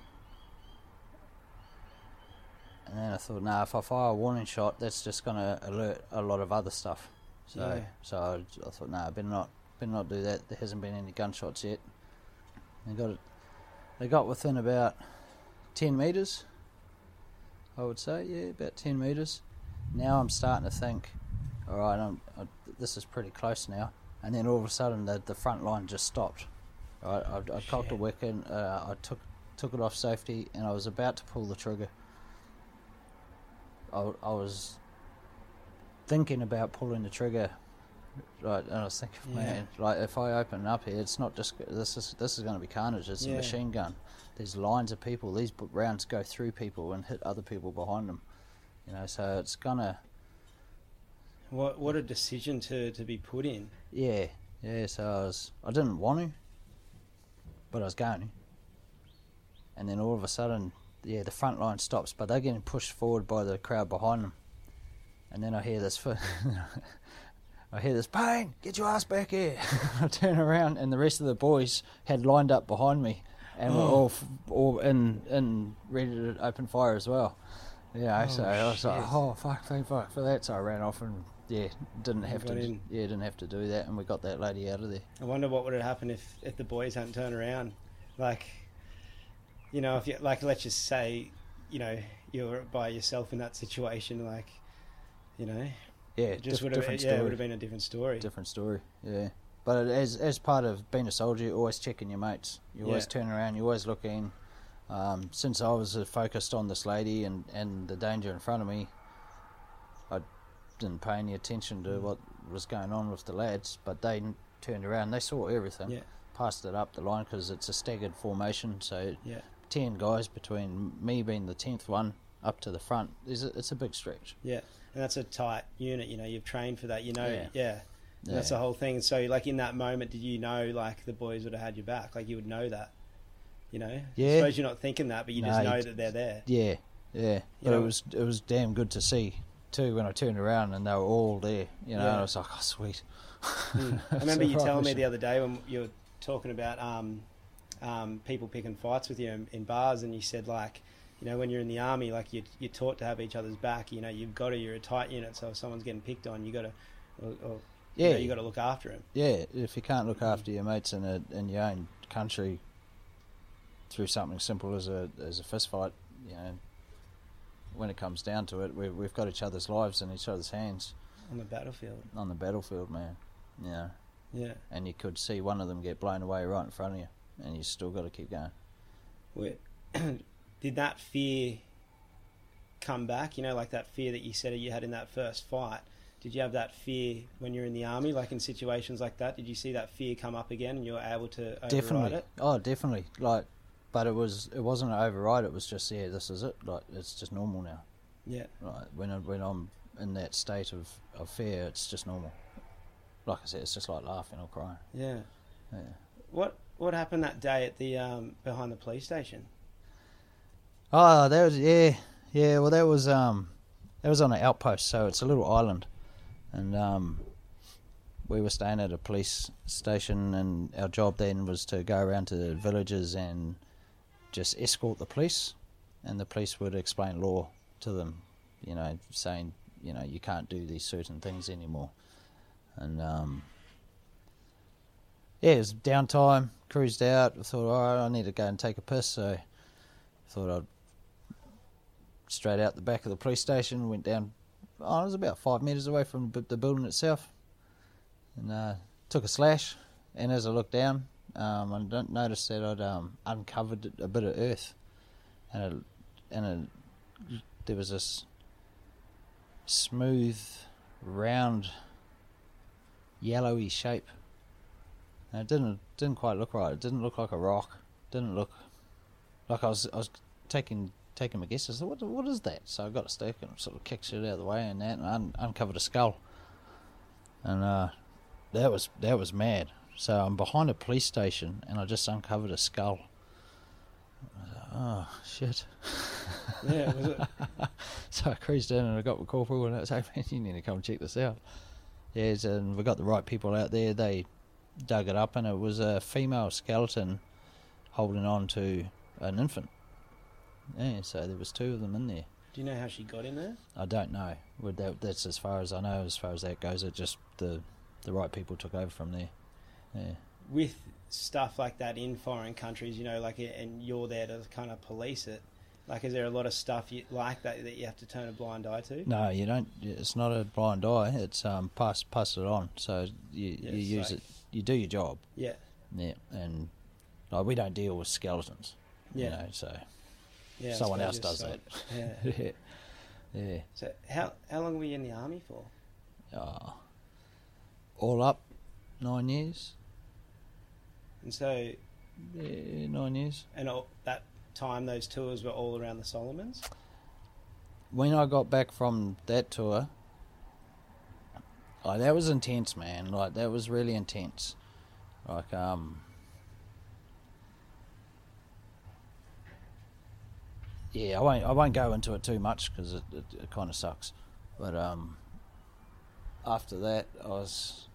And then I thought, nah, if I fire a warning shot, that's just going to alert a lot of other stuff. So, Yeah. so I, I thought, nah, I better not, better not do that. There hasn't been any gunshots yet. They got it. They got within about ten meters. I would say, yeah, about ten meters. Now I'm starting to think, all right, I'm, I, this is pretty close now. And then all of a sudden, the the front line just stopped. Right, I, I cocked a weapon. Uh, I took took it off safety, and I was about to pull the trigger. I, I was thinking about pulling the trigger, right? And I was thinking, Yeah. man, like if I open up here, it's not just this is this is going to be carnage. It's Yeah. a machine gun. There's lines of people. These rounds go through people and hit other people behind them. You know, so it's gonna, What what a decision to, to be put in. yeah, yeah. So I was, I didn't want to, but I was going to. And then all of a sudden, yeah, the front line stops, but they're getting pushed forward by the crowd behind them. And then I hear this, I hear this, pain, get your ass back here. I turn around, and the rest of the boys had lined up behind me, and were Oh. all, f- all in, in ready to open fire as well. Yeah, Oh, so I was like, oh fuck, thank fuck for that. So I ran off and yeah, didn't have to, in. yeah, didn't have to do that, and we got that lady out of there. I wonder what would have happened if, if the boys hadn't turned around. Like, you know, if you like, let's just say, you know, you're by yourself in that situation, like, you know, Yeah, it just diff- would have, different yeah, it would have been a different story. different story. Yeah, but as as part of being a soldier, you're always checking your mates. You always Yeah. turn around. You're always looking. Um, since I was uh, focused on this lady and and the danger in front of me, I didn't pay any attention to Mm. what was going on with the lads. But they turned around. They saw everything. Yeah. Passed it up the line because it's a staggered formation. So Yeah. ten guys between me being the tenth one up to the front. Is a, it's a big stretch. Yeah, and that's a tight unit. You know, you've trained for that. You know, Yeah. yeah. And That's the whole thing. So, like in that moment, did you know like the boys would have had your back? Like you would know that. You know. I Yeah. suppose you're not thinking that, but you just know that they're there. Yeah, yeah. You But know- it was it was damn good to see too when I turned around and they were all there. You know, Yeah. and I was like, oh sweet. Mm. I remember you right telling me the other day when you were talking about um, um, people picking fights with you in, in bars, and you said like, you know, when you're in the army, like you you're taught to have each other's back. You know, you've got to. You're a tight unit, so if someone's getting picked on, you got to, or, or Yeah, you, know, you got to look after him. yeah. If you can't look after mm. your mates in a in your own country through something simple as a as a fist fight, you know, when it comes down to it, we we've got each other's lives in each other's hands on the battlefield. on the battlefield, man. You know, Yeah. and you could see one of them get blown away right in front of you, and you still got to keep going. Wait, did that fear come back? You know, like that fear that you said you had in that first fight. Did you have that fear when you're in the army, like in situations like that? Did you see that fear come up again, and you were able to override definitely it? oh definitely like but it was it wasn't an override it was just yeah this is it like it's just normal now Yeah, like when I, when I'm in that state of, of fear, it's just normal. Like I said, it's just like laughing or crying. Yeah. Yeah. What What happened that day at the um, behind the police station? Oh, that was yeah, yeah. Well, that was um, that was on an outpost, so it's a little island, and um, we were staying at a police station, and our job then was to go around to the villages and just escort the police, and the police would explain law to them, you know, saying you know you can't do these certain things anymore, and um, yeah, it was downtime. Cruised out. I thought, all right, I need to go and take a piss, so thought I'd straight out the back of the police station. Went down. Oh, it was about five meters away from the building itself, and uh, took a slash. And as I looked down, um, I don't notice that I'd um, uncovered a bit of earth, and it, and it, there was this smooth, round, yellowy shape. And it didn't didn't quite look right. It didn't look like a rock. Didn't look like I was I was taking taking my guesses. What what is that? So I got a stick and sort of kicked it out of the way and that and un- uncovered a skull. And uh, that was that was mad. So I'm behind a police station and I just uncovered a skull. Like, Oh shit! Yeah, was it? so I cruised in and I got my corporal and I was like, man, you need to come check this out. Yes, and we got the right people out there. They dug it up and it was a female skeleton holding on to an infant. Yeah, so there was two of them in there. Do you know how she got in there? I don't know. Would that, that's as far as I know. As far as that goes, it just the the right people took over from there. Yeah. With stuff like that in foreign countries, you know, like, and you're there to kind of police it. Like, is there a lot of stuff you, like that that you have to turn a blind eye to? No, you don't. It's not a blind eye. It's um pass pass it on. So you Yeah, you use like- it. You do your job. Yeah, Yeah, and like we don't deal with skeletons. yeah, You know, so yeah. Someone else does so- that. Yeah. yeah. yeah. So how how long were you in the army for? Uh, all up, nine years. And so, Yeah, nine years. and all, that time, those tours were all around the Solomons. When I got back from that tour, like that was intense, man. Like that was really intense. Like um. Yeah, I won't. I won't go into it too much because it, it, it kind of sucks. But um, after that, I was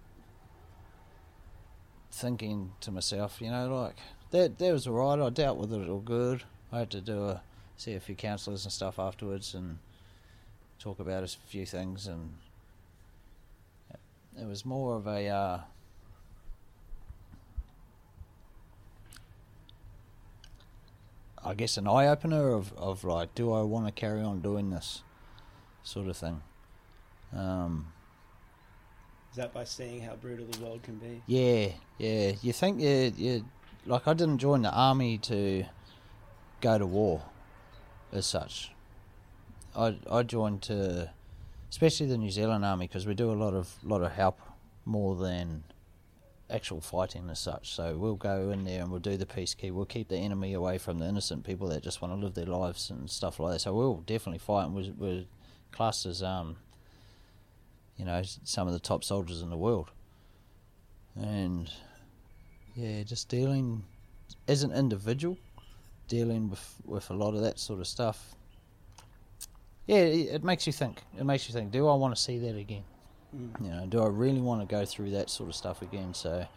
thinking to myself, you know, like that. That was alright. I dealt with it all good. I had to do a see a few counsellors and stuff afterwards and talk about a few things and it was more of a uh, I guess an eye opener of, of like do I want to carry on doing this sort of thing. Um, Is that by seeing how brutal the world can be? yeah yeah. You think you, you like I didn't join the army to go to war as such. I I joined to especially the New Zealand army because we do a lot of lot of help more than actual fighting as such. So we'll go in there and we'll do the peacekeep. We'll keep the enemy away from the innocent people that just want to live their lives and stuff like that. So we'll definitely fight. And we're, we're classed as um, you know, some of the top soldiers in the world. And yeah, just dealing as an individual, dealing with with a lot of that sort of stuff. Yeah, it, it makes you think. It makes you think. Do I want to see that again? Mm. You know, do I really want to go through that sort of stuff again? So,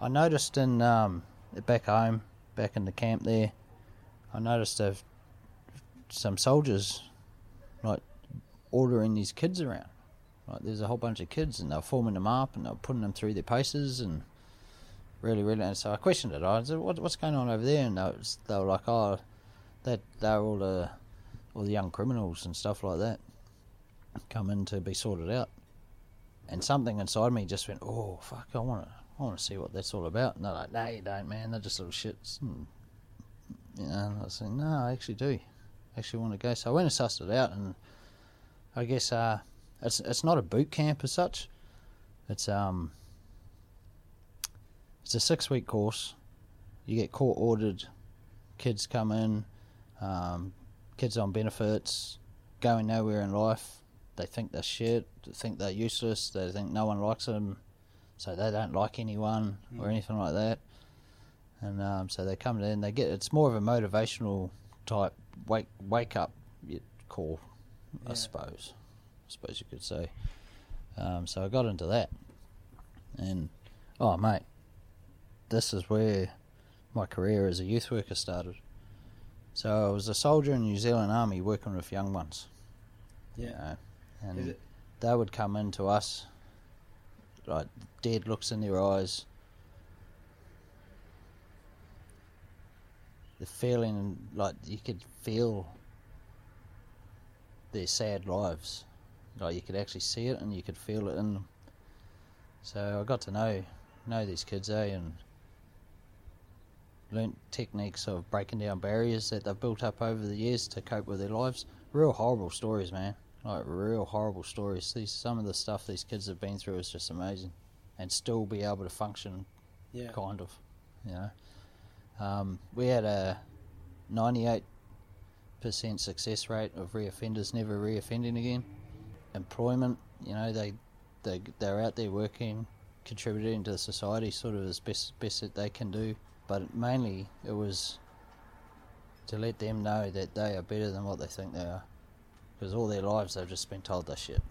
I noticed in um, back home, back in the camp there, I noticed uh, some soldiers like ordering these kids around. Like, there's a whole bunch of kids, and they're forming them up, and they're putting them through their paces, and really, really. And so I questioned it. I said, what, "What's going on over there?" And they, was, they were like, "Oh, that they're all the all the young criminals and stuff like that come in to be sorted out." And something inside me just went, "Oh fuck! I want to, I want to see what that's all about." And they're like, "No, you don't, man. They're just little shits." You know, and I saying, "No, I actually do. I actually want to go." So I went and sussed it out, and I guess uh, it's it's not a boot camp as such. It's um, it's a six week course. You get court ordered. Kids come in, um, kids on benefits, going nowhere in life. They think they're shit, they think they're useless, they think no one likes them, so they don't like anyone or Mm. anything like that. And um, so they come in, they get it's more of a motivational type wake wake up call, I suppose. I suppose you could say. Um, so I got into that, and oh mate, this is where my career as a youth worker started. So I was a soldier in the New Zealand Army working with young ones. you Yeah. know, and they would come into us, like dead looks in their eyes. The feeling, like you could feel their sad lives, like you could actually see it and you could feel it in them. So I got to know know these kids, eh, and learnt techniques of breaking down barriers that they've built up over the years to cope with their lives. Real horrible stories, man. Like real horrible stories. These some of the stuff these kids have been through is just amazing, and still be able to function, Yeah. kind of. You know, um, we had a ninety-eight percent success rate of reoffenders never reoffending again. Employment, you know, they they they're out there working, contributing to the society, sort of as best best that they can do. But mainly, it was to let them know that they are better than what they think they are, because all their lives they've just been told they're shit.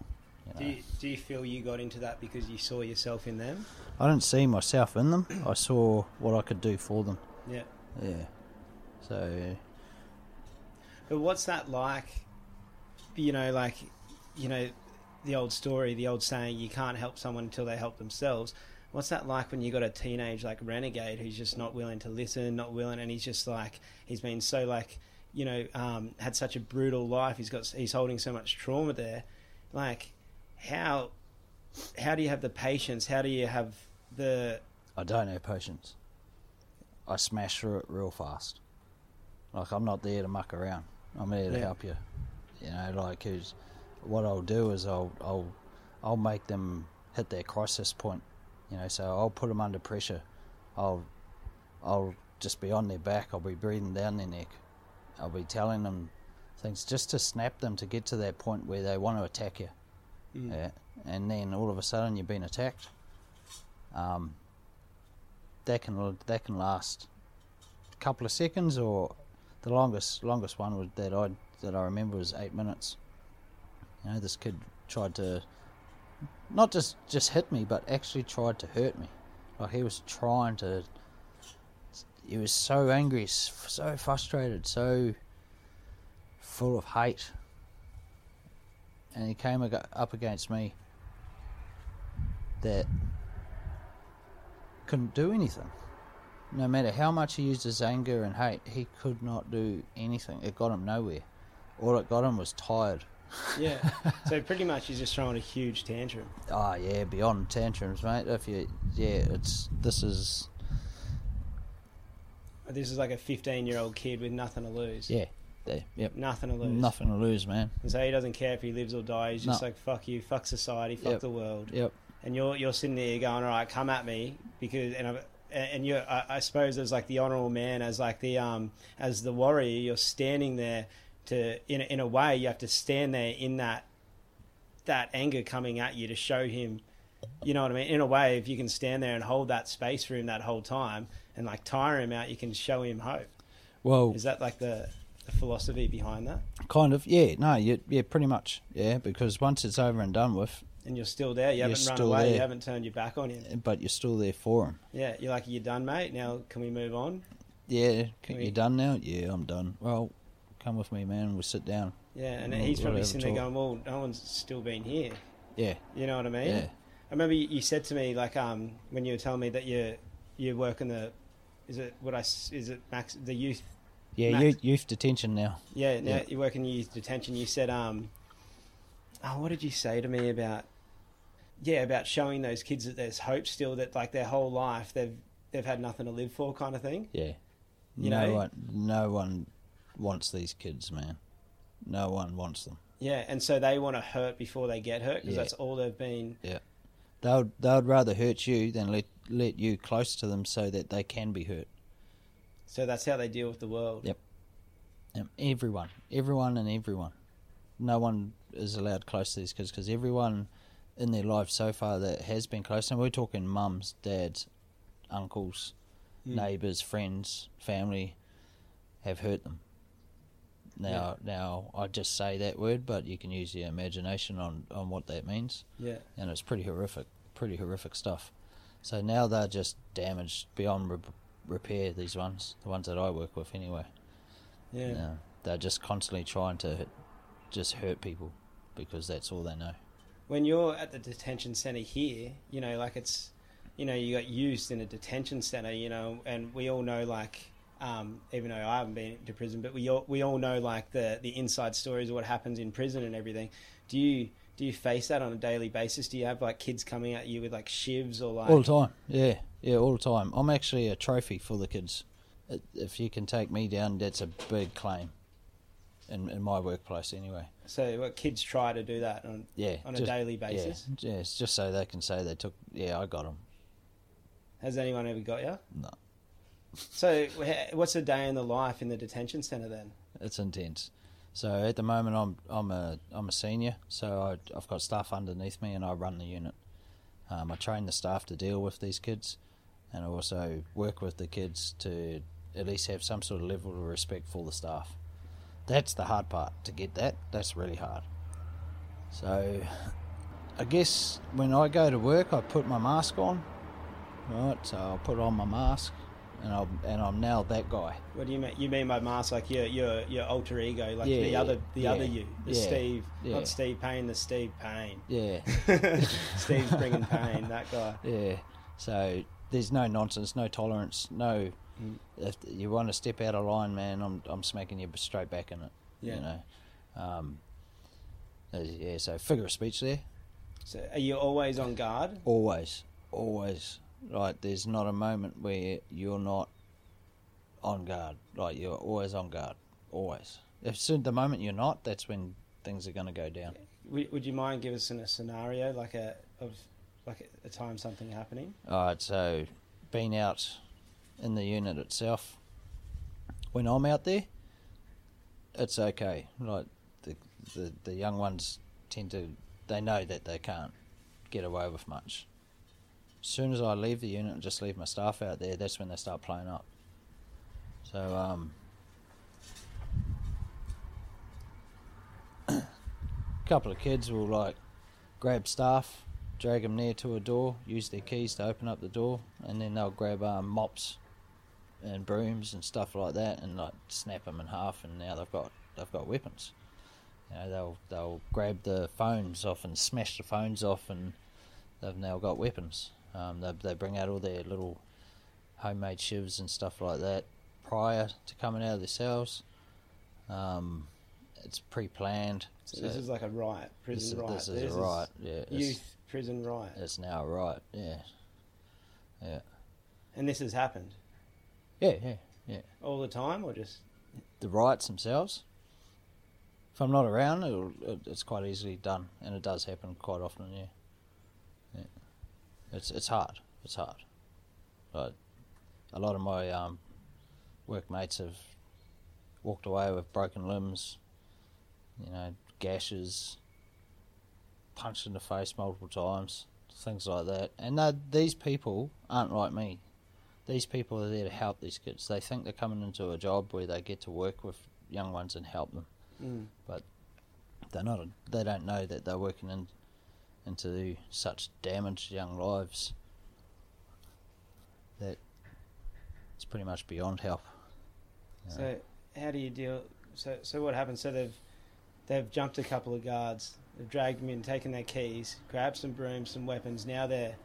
You know? Do you, do you feel you got into that because you saw yourself in them? I didn't see myself in them. I saw what I could do for them. Yeah. Yeah. So But what's that like? You know, like, you know, the old story, the old saying, you can't help someone until they help themselves. What's that like when you got a teenage like renegade who's just not willing to listen, not willing, and he's just like he's been so like you know um, had such a brutal life. He's got he's holding so much trauma there. Like how how do you have the patience? How do you have the I don't have patience. I smash through it real fast. Like I'm not there to muck around. I'm there to Yeah. help you. You know, like 'cause what I'll do is I'll I'll I'll make them hit their crisis point. You know, so I'll put them under pressure. I'll I'll just be on their back. I'll be breathing down their neck. I'll be telling them things just to snap them to get to that point where they want to attack you. Mm. Yeah, and then all of a sudden you've been attacked. Um, that can that can last a couple of seconds, or the longest longest one was that I that I remember was eight minutes. You know, this kid tried to not just just hit me, but actually tried to hurt me. Like he was trying to. He was so angry, so frustrated, so full of hate and he came up against me that couldn't do anything. No matter how much he used his anger and hate, he could not do anything. It got him nowhere. All it got him was tired. yeah? so pretty much he's just throwing a huge tantrum. Ah, yeah, beyond tantrums, mate. If you, yeah, it's this is, This is like a 15 year old kid with nothing to lose. yeah, there, yep, Nothing to lose. nothing to lose, man. And so he doesn't care if he lives or dies. He's just No. like fuck you, fuck society, fuck Yep. the world. Yep, And you're you're sitting there going, all right, come at me because and I've, and you I, I suppose as like the honorable man, as like the um as the warrior, you're standing there to in in a way you have to stand there in that that anger coming at you to show him. You know what I mean? In a way, if you can stand there and hold that space for him that whole time and like tire him out, you can show him hope. well, Is that like the, the philosophy behind that? kind of, yeah, no, you, yeah, pretty much, yeah, because once it's over and done with, And you're still there. You haven't run away. You haven't turned your back on him. but you're still there for him. Yeah, you're like, you're done, mate. Now can we move on? Yeah, Can you we- done now? Yeah, I'm done. Well, come with me, man. We'll sit down. Yeah, and he's we'll probably sitting there going, "Well, no one's still been here." Yeah, You know what I mean? yeah, I remember you, you said to me like um when you were telling me that you you work in the is it what I is it max the youth yeah. Max. Youth, youth detention now. yeah now Yeah. you work in youth detention. You said um oh what did you say to me about yeah about showing those kids that there's hope still that like their whole life they've they've had nothing to live for kind of thing. Yeah. You no know? one, no one wants these kids, man. No one wants them. Yeah, and so they want to hurt before they get hurt because Yeah. that's all they've been. Yeah, they would, they would rather hurt you than let let you close to them so that they can be hurt. So that's how they deal with the world. Yep. Everyone, everyone, and everyone. no one is allowed close to these kids because everyone in their life so far that has been close, and we're talking mums, dads, uncles, Mm. neighbours, friends, family, have hurt them. Now, now I just say that word, but you can use your imagination on, on what that means, Yeah. and it's pretty horrific, pretty horrific stuff. So now they're just damaged beyond re- repair. These ones, the ones that I work with, anyway. Yeah. They're just constantly trying to hit, just hurt people because that's all they know. When you're at the detention center here, you know, like it's, you know, you got used in a detention center, you know, and we all know like. Um, even though I haven't been to prison, but we all we all know like the the inside stories of what happens in prison and everything. Do you do you face that on a daily basis? Do you have like kids coming at you with like shivs or like All the time, yeah, yeah, all the time. I'm actually a trophy for the kids. Uh, if you can take me down, that's a big claim. In in my workplace, anyway. So what kids try to do that on Yeah, on a daily basis? Yeah, yeah, it's just so they can say they took. Yeah, I got them. Has anyone ever got you? No. So what's a day in the life in the detention center then? It's intense. So at the moment, I'm I'm a I'm a senior, so I, I've got staff underneath me, and I run the unit. Um, I train the staff to deal with these kids, and I also work with the kids to at least have some sort of level of respect for the staff. That's the hard part to get that. That's really hard. So, I guess when I go to work, I put my mask on. Right, so I'll put on my mask, and I'm and I'm now that guy. What do you mean? You mean by mask like your your your alter ego, like Yeah, the other the yeah, other you, the yeah, Steve, yeah. not Steve Payne, the Steve Payne. Yeah. Steve's bringing pain. That guy. Yeah. So there's no nonsense, no tolerance, no. Mm. If you want to step out of line, man, I'm I'm smacking you straight back in it. Yeah. You know. Um, yeah. So figure of speech there. So are you always on guard? Always, always. Like there's not a moment where you're not on guard. Like you're always on guard. Always. If soon the moment you're not, that's when things are going to go down. Would, would you mind give us in a scenario like a of like a, a time something happening? All right, so being out in the unit itself, when I'm out there, it's okay. Like the the, the young ones tend to, they know that they can't get away with much. As soon as I leave the unit and just leave my staff out there, that's when they start playing up. So um, a couple of kids will like grab staff, drag them near to a door, use their keys to open up the door, and then they'll grab um, mops and brooms and stuff like that, and like snap them in half, and now they've got they've got weapons. You know, they'll they'll grab the phones off and smash the phones off, and they've now got weapons. Um, they they bring out all their little homemade shivs and stuff like that prior to coming out of their cells. Um, it's pre-planned. So, this is like a riot, this prison is, riot. this is a riot. Yeah, Youth prison riot, it's now a riot. Yeah, yeah, and this has happened yeah, yeah. Yeah. All the time, or just The riots themselves. If I'm not around, it'll, it's quite easily done, and it does happen quite often. Yeah. It's it's hard. It's hard. But a lot of my um, workmates have walked away with broken limbs, you know, gashes, punched in the face multiple times, things like that. And these people aren't like me. These people are there to help these kids. They think they're coming into a job where they get to work with young ones and help them. mm. They're not. They don't know that they're working in into such damaged young lives. That it's pretty much beyond help. you know. So how do you deal? So so what happens? So they've they've jumped a couple of guards, they've dragged them in, taken their keys, grabbed some brooms, some weapons. Now they're,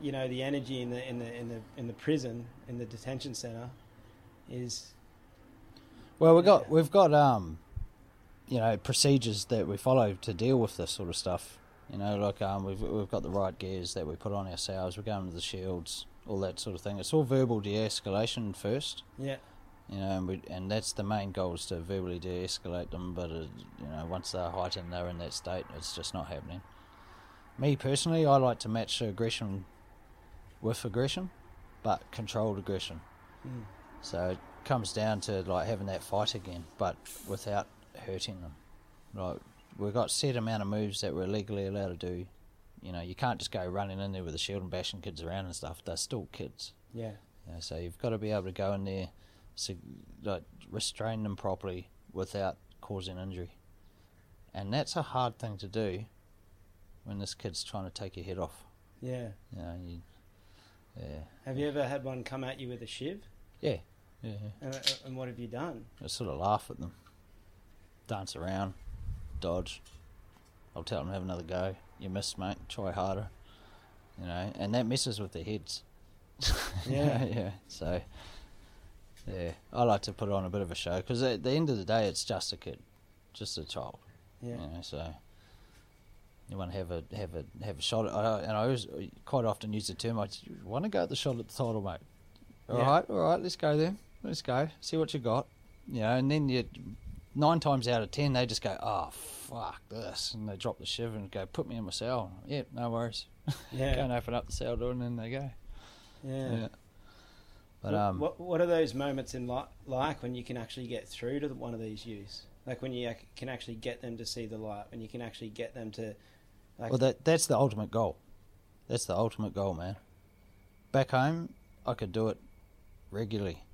you know, the energy in the in the in the in the prison in the detention center is Well, we've got we've got um, you know, procedures that we follow to deal with this sort of stuff. You know, like um, we've we've got the right gears that we put on ourselves. We're going to the shields, all that sort of thing. It's all verbal de-escalation first. yeah. You know, and, we, and that's the main goal is to verbally de-escalate them. But uh, you know, once they're heightened, they're in that state. It's just not happening. Me personally, I like to match aggression with aggression, but controlled aggression. Mm. So it comes down to like having that fight again, but without hurting them, like we've got set amount of moves that we're legally allowed to do. You know, you can't just go running in there with a shield and bashing kids around and stuff. They're still kids. Yeah. You know, so you've got to be able to go in there, so, like restrain them properly without causing injury, and that's a hard thing to do when this kid's trying to take your head off. Yeah. You know, you, yeah, Have you ever had one come at you with a shiv? yeah, yeah. And, uh, and what have you done? I sort of laugh at them, dance around, dodge. I'll tell them have another go. You missed, mate. Try harder. You know, and that messes with their heads. Yeah. yeah. So, yeah, I like to put on a bit of a show because at the end of the day, it's just a kid, just a child. Yeah. You know, so you want to have a have a have a shot. At, I, and I always quite often use the term. I want to go at the shot at the title, mate. All Yeah. right, all right, let's go then. Let's go. See what you got. You know, and then you nine times out of ten they just go, oh fuck this, and they drop the shiv and go, put me in my cell. Yeah, no worries. Yeah. go and open up the cell door and then they go. Yeah. Yeah. But What- um, what what are those moments in li- like when you can actually get through to one of these youths? Like when you ac- can actually get them to see the light, when you can actually get them to, like, Well, that that's the ultimate goal. That's the ultimate goal, man. Back home, I could do it regularly.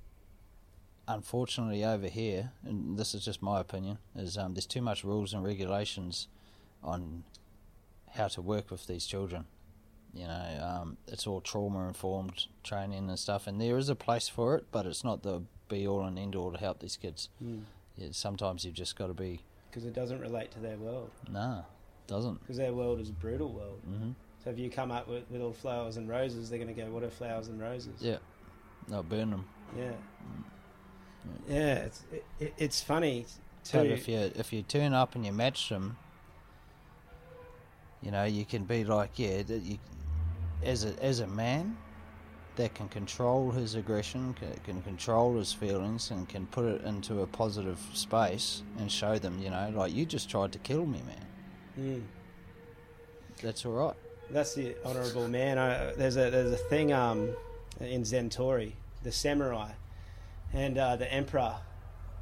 Unfortunately, over here, and this is just my opinion, is um, there's too much rules and regulations on how to work with these children. You know, um, it's all trauma informed training and stuff, and there is a place for it, but it's not the be all and end all to help these kids. Yeah, sometimes you've just got to be because it doesn't relate to their world, nah, doesn't. because their world is a brutal world. hmm So if you come up with, with all flowers and roses, they're going to go, "What are flowers and roses?" Yeah, they'll burn them. Yeah. Yeah, it's it, it, it's funny But too. if you if you turn up and you match them, you know you can be like, yeah, that you as a as a man that can control his aggression, can, can control his feelings, and can put it into a positive space and show them, you know, like you just tried to kill me, man. Mm. That's all right. That's the honourable man. I, there's a there's a thing um, in Zentori, the samurai, and uh, the emperor.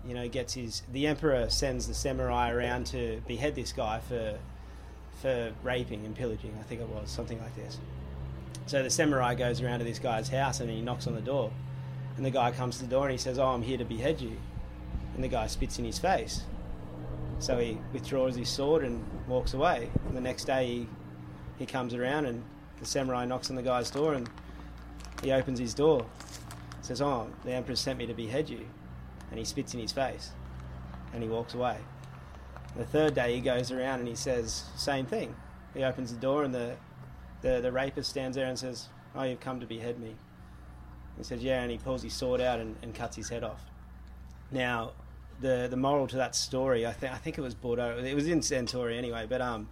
You know, gets his. The emperor sends the samurai around to behead this guy for for raping and pillaging. I think it was something like this. So the samurai goes around to this guy's house and he knocks on the door, and the guy comes to the door and he says, "Oh, I'm here to behead you," and the guy spits in his face. So he withdraws his sword and walks away. And the next day he he comes around and the samurai knocks on the guy's door and he opens his door. Says, "Oh, the emperor sent me to behead you," and he spits in his face, and he walks away. The third day he goes around and he says same thing. He opens the door and the the, the rapist stands there and says, "Oh, you've come to behead me." He says, "Yeah," and he pulls his sword out and, and cuts his head off. Now, the the moral to that story, I think I think it was Bordeaux. It was in Centauri anyway, but um,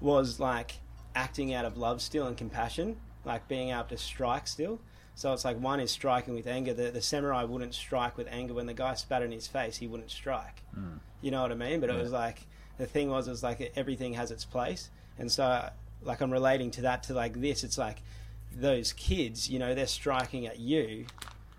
was like acting out of love still and compassion, like being able to strike still. So it's like one is striking with anger. The, the samurai wouldn't strike with anger. When the guy spat in his face, he wouldn't strike. Hmm. You know what I mean? But it was like the thing was, it was like everything has its place, and so like I'm relating to that to like this. It's like those kids, you know, they're striking at you.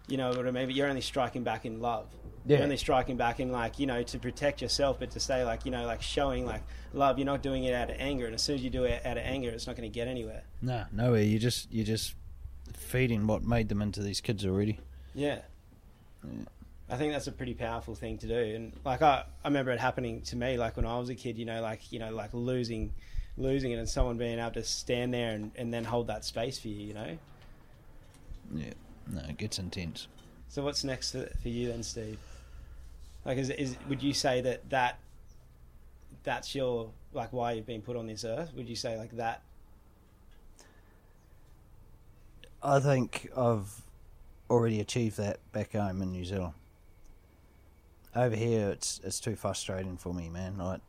You know what I mean? But you're only striking back in love. Yeah. You're only striking back in like you know to protect yourself, but to say like you know like showing like love. You're not doing it out of anger, and as soon as you do it out of anger, it's not going to get anywhere. No, nowhere. You just you just feeding what made them into these kids already. Yeah. Yeah. I think that's a pretty powerful thing to do. And like I, I remember it happening to me like when I was a kid, you know, like you know, like losing losing it and someone being able to stand there and, and then hold that space for you, you know? Yeah, no, it gets intense. So what's next for for you then, Steve? Like is is would you say that that that's your like why you've been put on this earth? Would you say like that I think I've already achieved that back home in New Zealand. Over here, it's it's too frustrating for me, man. Like,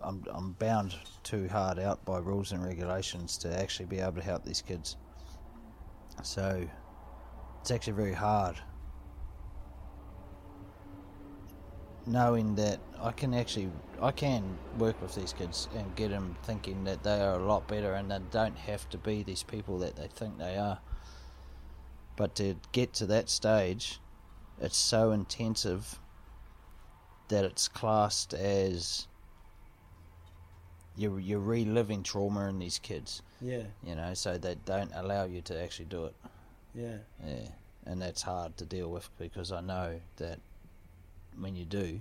I'm I'm bound too hard out by rules and regulations to actually be able to help these kids. So, it's actually very hard. Knowing that I can actually I can work with these kids and get them thinking that they are a lot better and they don't have to be these people that they think they are. But to get to that stage, it's so intensive that it's classed as you're you're reliving trauma in these kids. Yeah, You know, so they don't allow you to actually do it. yeah, Yeah, and that's hard to deal with because I know that when you do,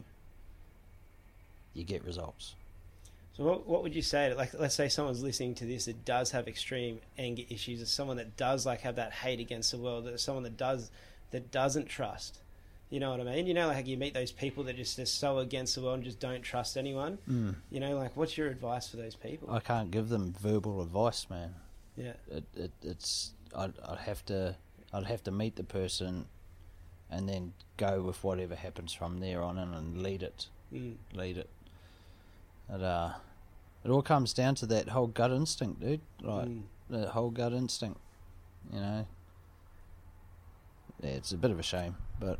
you get results. So what what would you say to like let's say someone's listening to this that does have extreme anger issues, or someone that does like have that hate against the world, or someone that does that doesn't trust. You know what I mean? You know, like you meet those people that just are so against the world and just don't trust anyone. Mm. You know, like what's your advice for those people? I can't give them verbal advice, man. yeah, It, it it's I'd, I'd have to I'd have to meet the person, and then go with whatever happens from there on in and lead it, mm. lead it. It uh, it all comes down to that whole gut instinct, dude. Right, Mm. that whole gut instinct, you know. Yeah, it's a bit of a shame, but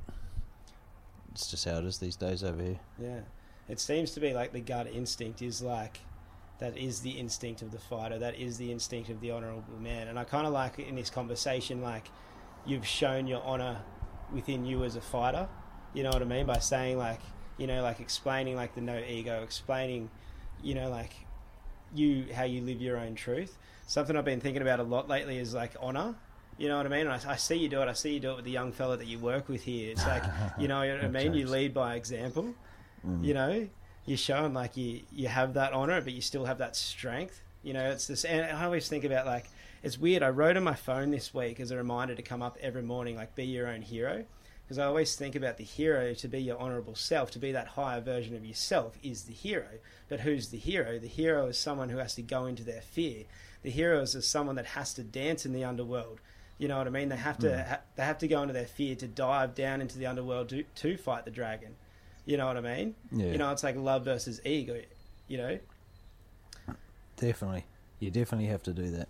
it's just how it is these days over here. Yeah. It seems to be like the gut instinct is like that is the instinct of the fighter, that is the instinct of the honourable man. And I kind of like in this conversation, like you've shown your honour within you as a fighter. You know what I mean? By saying, like, you know, like explaining, like, the no ego, explaining, you know, like you, how you live your own truth. Something I've been thinking about a lot lately is like honour. You know what I mean? I, I see you do it. I see you do it with the young fella that you work with here. It's like, you know what I mean? You lead by example Mm. you know you're showing like you you have that honor but you still have that strength you know it's this and i always think about like it's weird i wrote on my phone this week as a reminder to come up every morning like be your own hero because i always think about the hero to be your honorable self. To be that higher version of yourself is the hero. But who's the hero? The hero is someone who has to go into their fear. The hero is someone that has to dance in the underworld. You know what i mean? They have to Mm. ha- they have to go into their fear to dive down into the underworld to, to fight the dragon. You know what i mean? Yeah, you know, it's like love versus ego. You know, definitely. You definitely have to do that.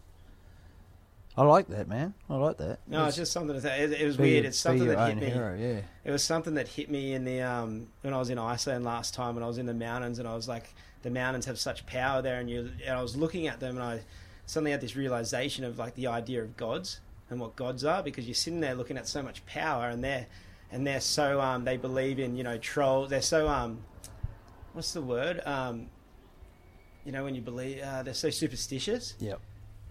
I like that, man. I like that. no, it's just something say. It, it was weird. It's something that hit me. hero, yeah. It was something that hit me in the um when I was in Iceland last time, when I was in the mountains, and I was like, the mountains have such power there, and you. And I was looking at them, and I suddenly had this realization of like the idea of gods and what gods are, because you're sitting there looking at so much power, and they're and they're so um they believe in you know trolls. They're so um, what's the word um. You know when you believe uh, they're so superstitious. Yep.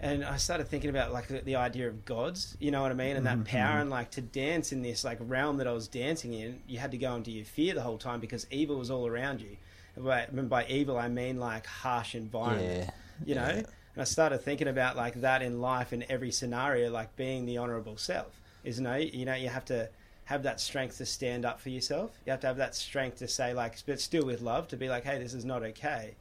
And I started thinking about like the, the idea of gods, you know what I mean, and that Mhm, power, mhm. and like to dance in this like realm that I was dancing in, you had to go into your fear the whole time because evil was all around you. By, and by evil, I mean like harsh environment, Yeah. you know. yeah. And I started thinking about like that in life in every scenario, like being the honourable self. Is no, you know, you have to have that strength to stand up for yourself. You have to have that strength to say like, but still with love, to be like, hey, this is not okay.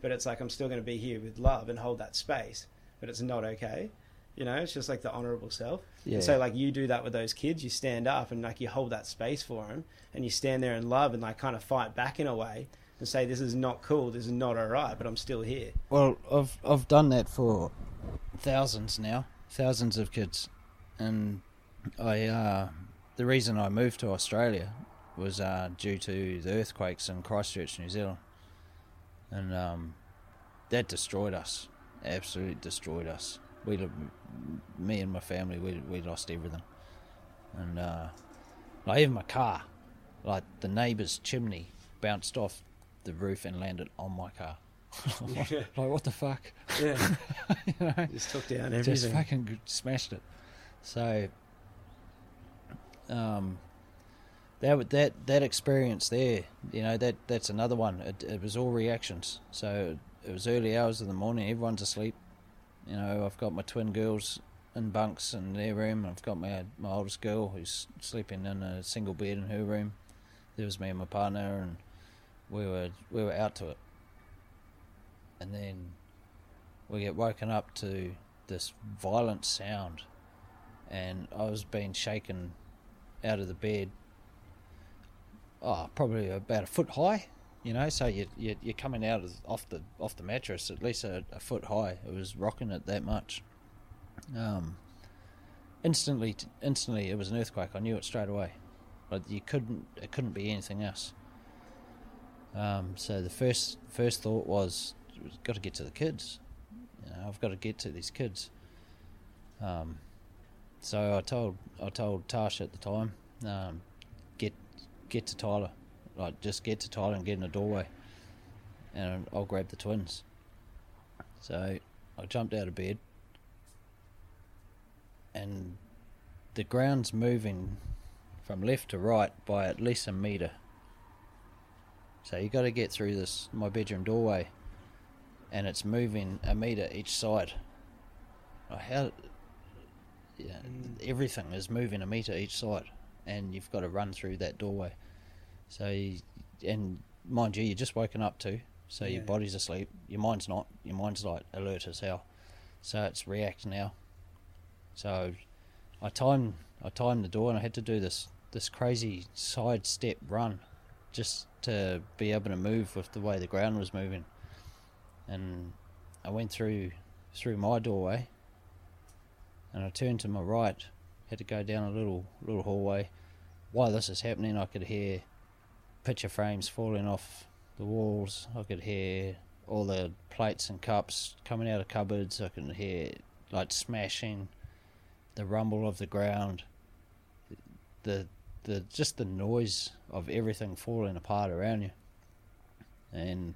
But it's like I'm still going to be here with love and hold that space. But it's not okay. You know, it's just like the honourable self. Yeah. And so like you do that with those kids, you stand up and like you hold that space for them, and you stand there in love and like kind of fight back in a way and say, this is not cool, this is not alright, but I'm still here. Well, I've I've done that for thousands now, thousands of kids, and I uh, the reason I moved to Australia was uh, due to the earthquakes in Christchurch, New Zealand, and um, that destroyed us, absolutely destroyed us. We, me and my family, we we lost everything, and uh, like even my car, like the neighbour's chimney bounced off the roof and landed on my car. Yeah. like what the fuck? Yeah. you know, Just took down everything. just fucking smashed it. So, um, that that that experience there, you know, that that's another one. It, it was all reactions. So it was early hours of the morning. Everyone's asleep. You know, I've got my twin girls in bunks in their room. I've got my my oldest girl who's sleeping in a single bed in her room. There was me and my partner, and we were we were out to it. And then we get woken up to this violent sound, and I was being shaken out of the bed. Oh, probably about a foot high, you know. So you, you you're coming out of, off the off the mattress at least a, a foot high. It was rocking it that much. Um, instantly, instantly, it was an earthquake. I knew it straight away. But you couldn't. It couldn't be anything else. Um, so the first first thought was, got to get to the kids. You know, I've got to get to these kids. Um, so I told I told Tash at the time, um, get get to Tyler, like just get to Tyler and get in the doorway, and I'll grab the twins. So I jumped out of bed, and the ground's moving from left to right by at least a meter. So you got to get through this my bedroom doorway, and it's moving a meter each side. Oh, how? Yeah, mm. everything is moving a meter each side, and you've got to run through that doorway. So, you, and mind you, you're just woken up too, so your body's asleep. Your mind's not. Your mind's like alert as hell. So it's react now. So I timed I timed the door and I had to do this this crazy side step run just to be able to move with the way the ground was moving. And I went through through my doorway and I turned to my right, had to go down a little little hallway. While this is happening I could hear picture frames falling off the walls. I could hear all the plates and cups coming out of cupboards. I could hear like smashing, the rumble of the ground, the the just the noise of everything falling apart around you, and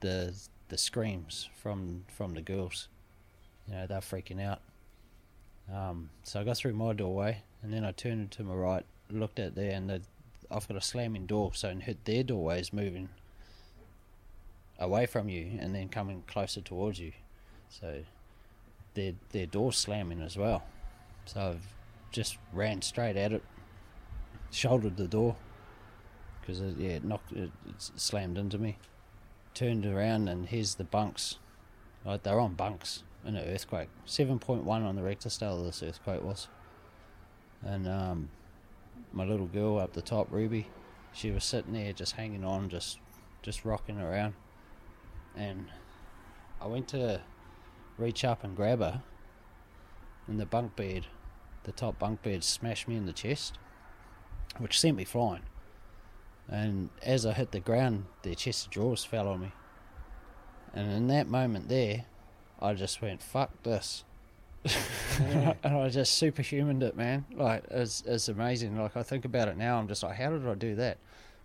the the screams from from the girls. You know they're freaking out. Um, so I got through my doorway, and then I turned to my right, looked at there, and the, I've got a slamming door, so their doorway is moving away from you and then coming closer towards you. So their their door's slamming as well. So I've just ran straight at it, shouldered the door because it, yeah, it knocked it, it slammed into me. Turned around and here's the bunks. Like they're on bunks in an earthquake. Seven point one on the Richter scale. This earthquake was, and um, my little girl up the top, Ruby, she was sitting there just hanging on, just just rocking around. And I went to reach up and grab her, and the bunk bed, the top bunk bed, smashed me in the chest, which sent me flying. And as I hit the ground, their chest of drawers fell on me. And in that moment there, I just went, fuck this. And I just superhumaned it, man. Like, it's, it's amazing. Like, I think about it now, I'm just like, how did I do that?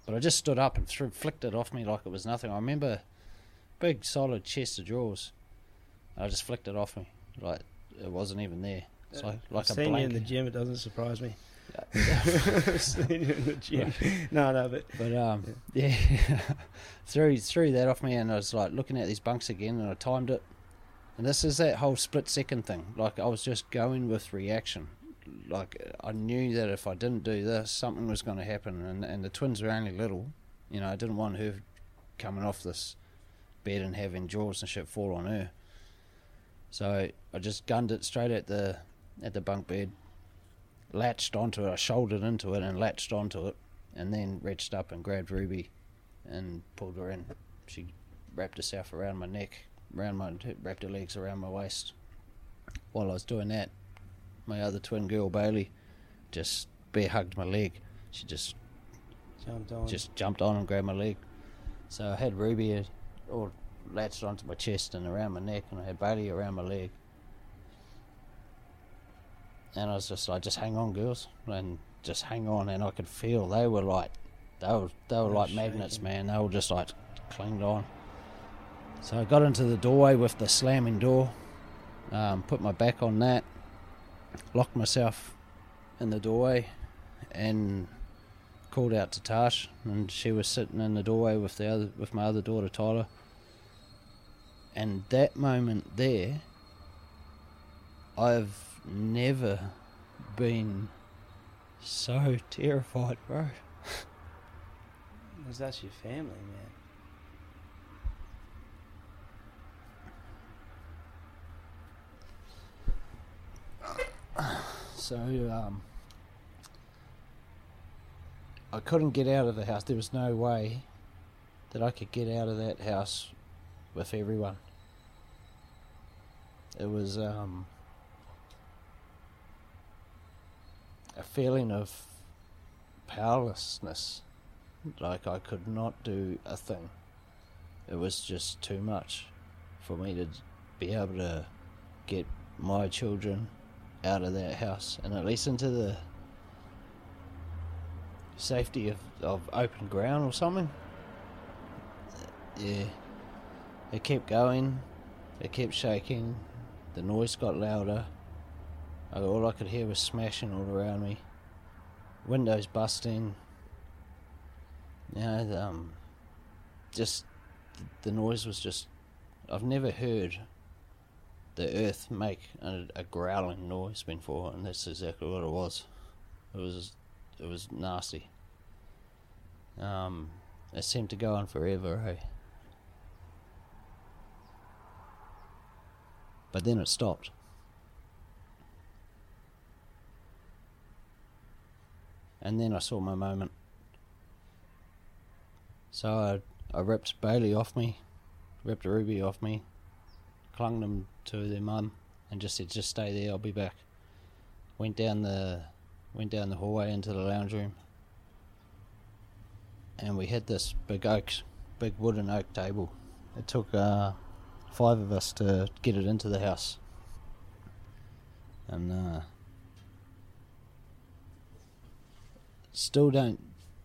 But I just stood up and threw, flicked it off me like it was nothing. I remember big, solid chest of drawers. I just flicked it off me. Like, it wasn't even there. It's like, like I've a seen you in the gym. It doesn't surprise me. I've seen you in the gym. No, no, but But um, yeah, threw threw that off me, and I was like looking at these bunks again, and I timed it. And this is that whole split second thing. Like I was just going with reaction. Like I knew that if I didn't do this, something was going to happen. And and the twins were only little. You know, I didn't want her coming off this bed and having jaws and shit fall on her. So I just gunned it straight at the at the bunk bed, latched onto it. I shouldered into it and latched onto it, and then reached up and grabbed Ruby, and pulled her in. She wrapped herself around my neck, around my wrapped her legs around my waist. While I was doing that, my other twin girl Bailey just bear hugged my leg. She just jumped on. just jumped on and grabbed my leg. So I had Ruby all latched onto my chest and around my neck, and I had Bailey around my leg. And I was just like, just hang on, girls, and just hang on. And I could feel they were like, they were they were They were like magnets, man. They were just like clinged on. So I got into the doorway with the slamming door, um, put my back on that, locked myself in the doorway, and called out to Tash, and she was sitting in the doorway with the other with my other daughter Tyler. And that moment there, I've never been so terrified, bro. Because that's your family, man. So um, I couldn't get out of the house. There was no way that I could get out of that house with everyone. It was um, a feeling of powerlessness. Like I could not do a thing. It was just too much for me to be able to get my children out of that house and at least into the safety of, of open ground or something. Yeah. It kept going it kept shaking. The noise got louder. All I could hear was smashing all around me. Windows busting. You know, um, just the noise was just. I've never heard the earth make a, a growling noise before, and that's exactly what it was. It was, it was nasty. Um, it seemed to go on forever, eh? But then it stopped. And then I saw my moment. So I, I ripped Bailey off me, ripped Ruby off me, clung them to their mum, and just said, "Just stay there. I'll be back." Went down the, went down the hallway into the lounge room, and we had this big oak, big wooden oak table. It took uh, five of us to get it into the house, and uh, still don't.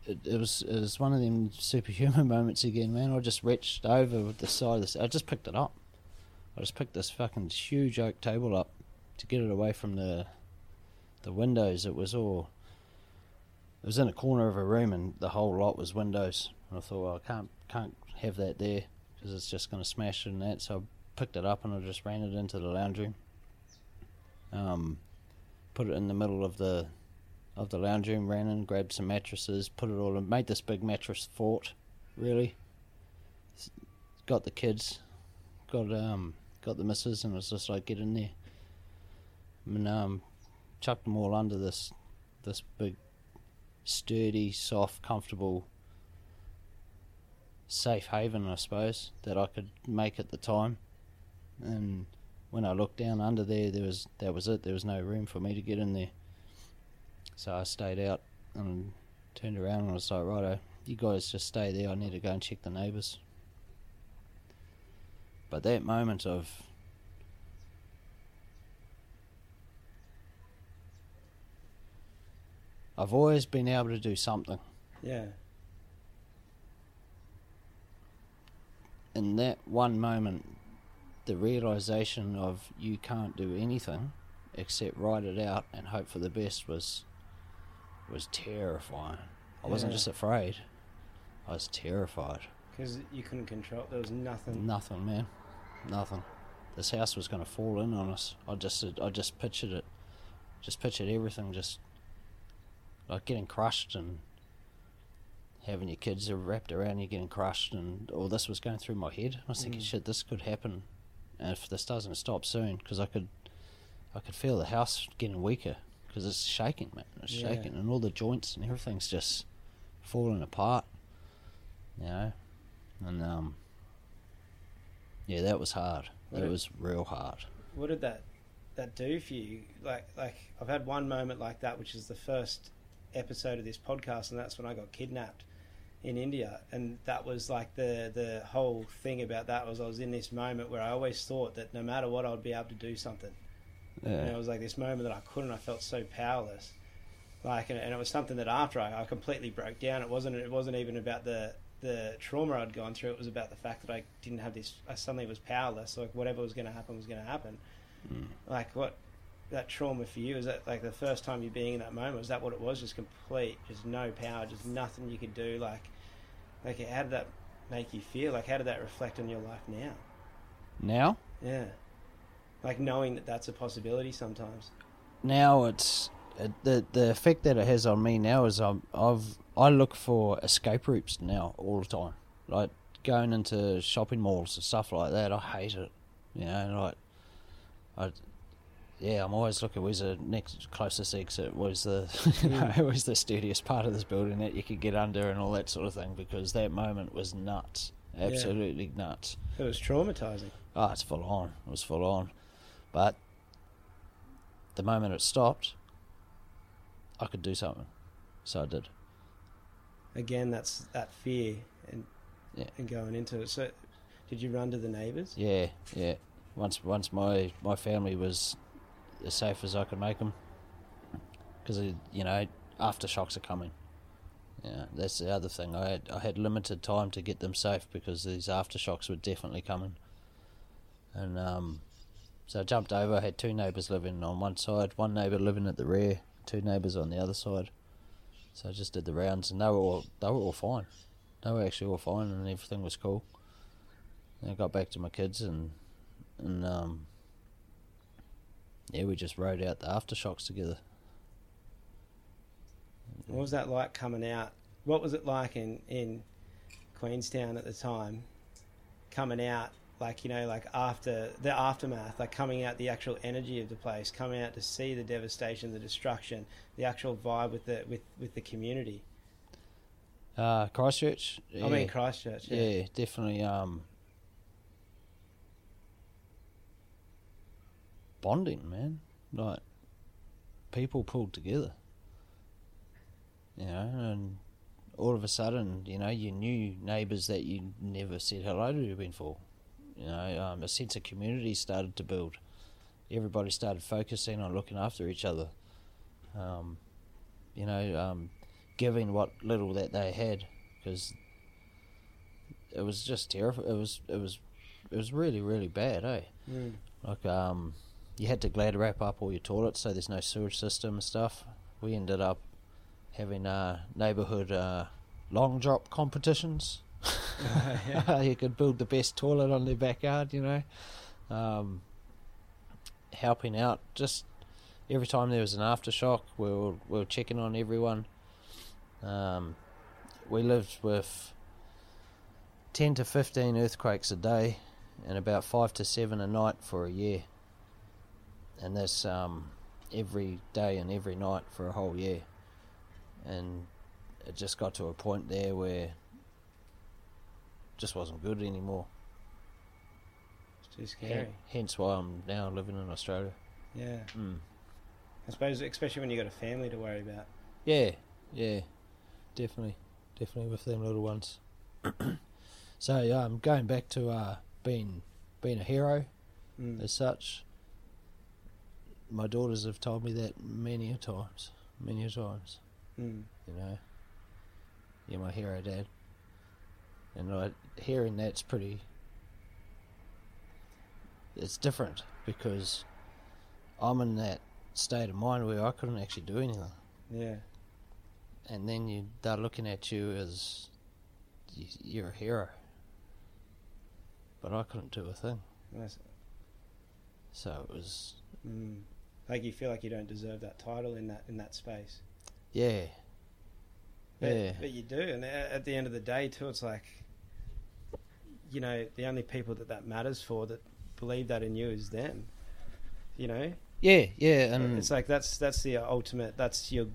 It, it was it was one of them superhuman moments again, man. I just reached over with the side of this. I just picked it up. I just picked this fucking huge oak table up to get it away from the the windows. It was all. It was in a corner of a room, and the whole lot was windows. And I thought, well, I can't can't have that there because it's just going to smash it and that. So I picked it up and I just ran it into the lounge room. Um, put it in the middle of the of the lounge room, ran in, grabbed some mattresses, put it all in, made this big mattress fort, really. Got the kids, got um, got the missus, and was just like get in there. And um, chucked them all under this, this big, sturdy, soft, comfortable, safe haven, I suppose, that I could make at the time. And when I looked down under there, there was that was it. There was no room for me to get in there. So I stayed out and turned around and I was like, righto, you guys just stay there. I need to go and check the neighbours. But that moment of I've always been able to do something. Yeah. In that one moment, the realization of you can't do anything except write it out and hope for the best was was terrifying. I wasn't just afraid; I was terrified. Because you couldn't control. There was nothing. Nothing, man, nothing. This house was going to fall in on us. I just, I just pictured it, just pictured everything, just like getting crushed and having your kids wrapped around you, getting crushed, and all this was going through my head. I was thinking, Mm. shit, this could happen, and if this doesn't stop soon, because I could, I could feel the house getting weaker because it's shaking, man. It's Yeah. shaking, and all the joints and everything's just falling apart. You know, and um, yeah, that was hard. What That it- was real hard. What did that that do for you? Like, like I've had one moment like that, which is the first episode of this podcast, and that's when I got kidnapped in India, and that was like the the whole thing about that was I was in this moment where I always thought that no matter what, I'd be able to do something. Yeah. And it was like this moment that I couldn't. I felt so powerless. Like, and, and it was something that after I, I completely broke down. It wasn't. It wasn't even about the the trauma I'd gone through. It was about the fact that I didn't have this. I suddenly was powerless. Like whatever was going to happen was going to happen. Mm. Like what that trauma for you is that like the first time you being in that moment was that what it was? Just complete, just no power, just nothing you could do. Like, like how did that make you feel? Like how did that reflect on your life now? Now, Yeah, like knowing that that's a possibility sometimes. now it's it, the the effect that it has on me now is I'm, I've I look for escape routes now all the time. Like going into shopping malls and stuff like that. I hate it. You know, like I. Yeah, I'm always looking. Where's the next closest exit? Where's the you know, mm. where's the sturdiest part of this building that you could get under and all that sort of thing? Because that moment was nuts, absolutely nuts. It was traumatizing. Oh, it's full on. It was full on. But the moment it stopped, I could do something. So I did. Again, that's that fear and Yeah. and going into it. So, did you run to the neighbours? Yeah, yeah. Once once my, my family was as safe as I could make them. Because, you know, aftershocks are coming. Yeah, that's the other thing. I had, I had limited time to get them safe because these aftershocks were definitely coming. And um, so I jumped over. I had two neighbours living on one side, one neighbour living at the rear, two neighbours on the other side. So I just did the rounds, and they were all they were all fine. They were actually all fine, and everything was cool. And I got back to my kids, and and um, yeah, we just rode out the aftershocks together. What was that like coming out? What was it like in, in Queenstown at the time? Coming out, like, you know, like after the aftermath, like coming out the actual energy of the place, coming out to see the devastation, the destruction, the actual vibe with the with, with the community. Uh, Christchurch. I mean Christchurch, yeah. yeah. definitely. Um, bonding, man. Like people pulled together. You know, and all of a sudden, you know, you knew neighbours that you never said hello to before. You know, um, a sense of community started to build. Everybody started focusing on looking after each other. Um, you know, um, giving what little that they had, because it was just terrible. It was, it was, it was really, really bad, eh? Mm. Like, um, you had to glad wrap up all your toilets so there's no sewage system and stuff. We ended up having uh, neighbourhood uh, long drop competitions. you could build the best toilet on their backyard, you know. Um, helping out just every time there was an aftershock, we were, we were checking on everyone. Um, we lived with 10 to 15 earthquakes a day and about 5 to 7 a night for a year. And this um, every day and every night for a whole year. And it just got to a point there where just wasn't good anymore. It's too scary. Hen- Hence why I'm now living in Australia. Yeah. Mm. I suppose especially when you've got a family to worry about. Yeah, yeah, definitely, definitely with them little ones. so yeah, I'm going back to uh, being being a hero Mm. as such. My daughters have told me that many a times, many a times. Mm. You know, you're my hero, Dad. And I, hearing that's pretty. It's different because I'm in that state of mind where I couldn't actually do anything. Yeah. and then you they're looking at you as you're a hero. But I couldn't do a thing, That's, so it was mm. Like you feel like you don't deserve that title in that in that space. yeah, But, yeah, but you do, and at the end of the day, too, it's like, you know, the only people that that matters for that believe that in you is them. You know, yeah, yeah, and it's like that's that's the ultimate. That's your,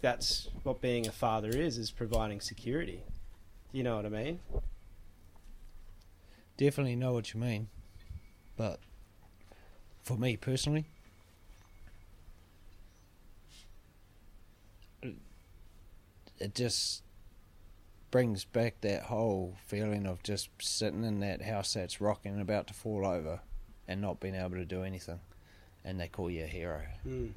that's what being a father is is providing security. You know what I mean? definitely know what you mean. But for me personally, it- it just brings back that whole feeling of just sitting in that house that's rocking and about to fall over and not being able to do anything. And they call you a hero. Mm.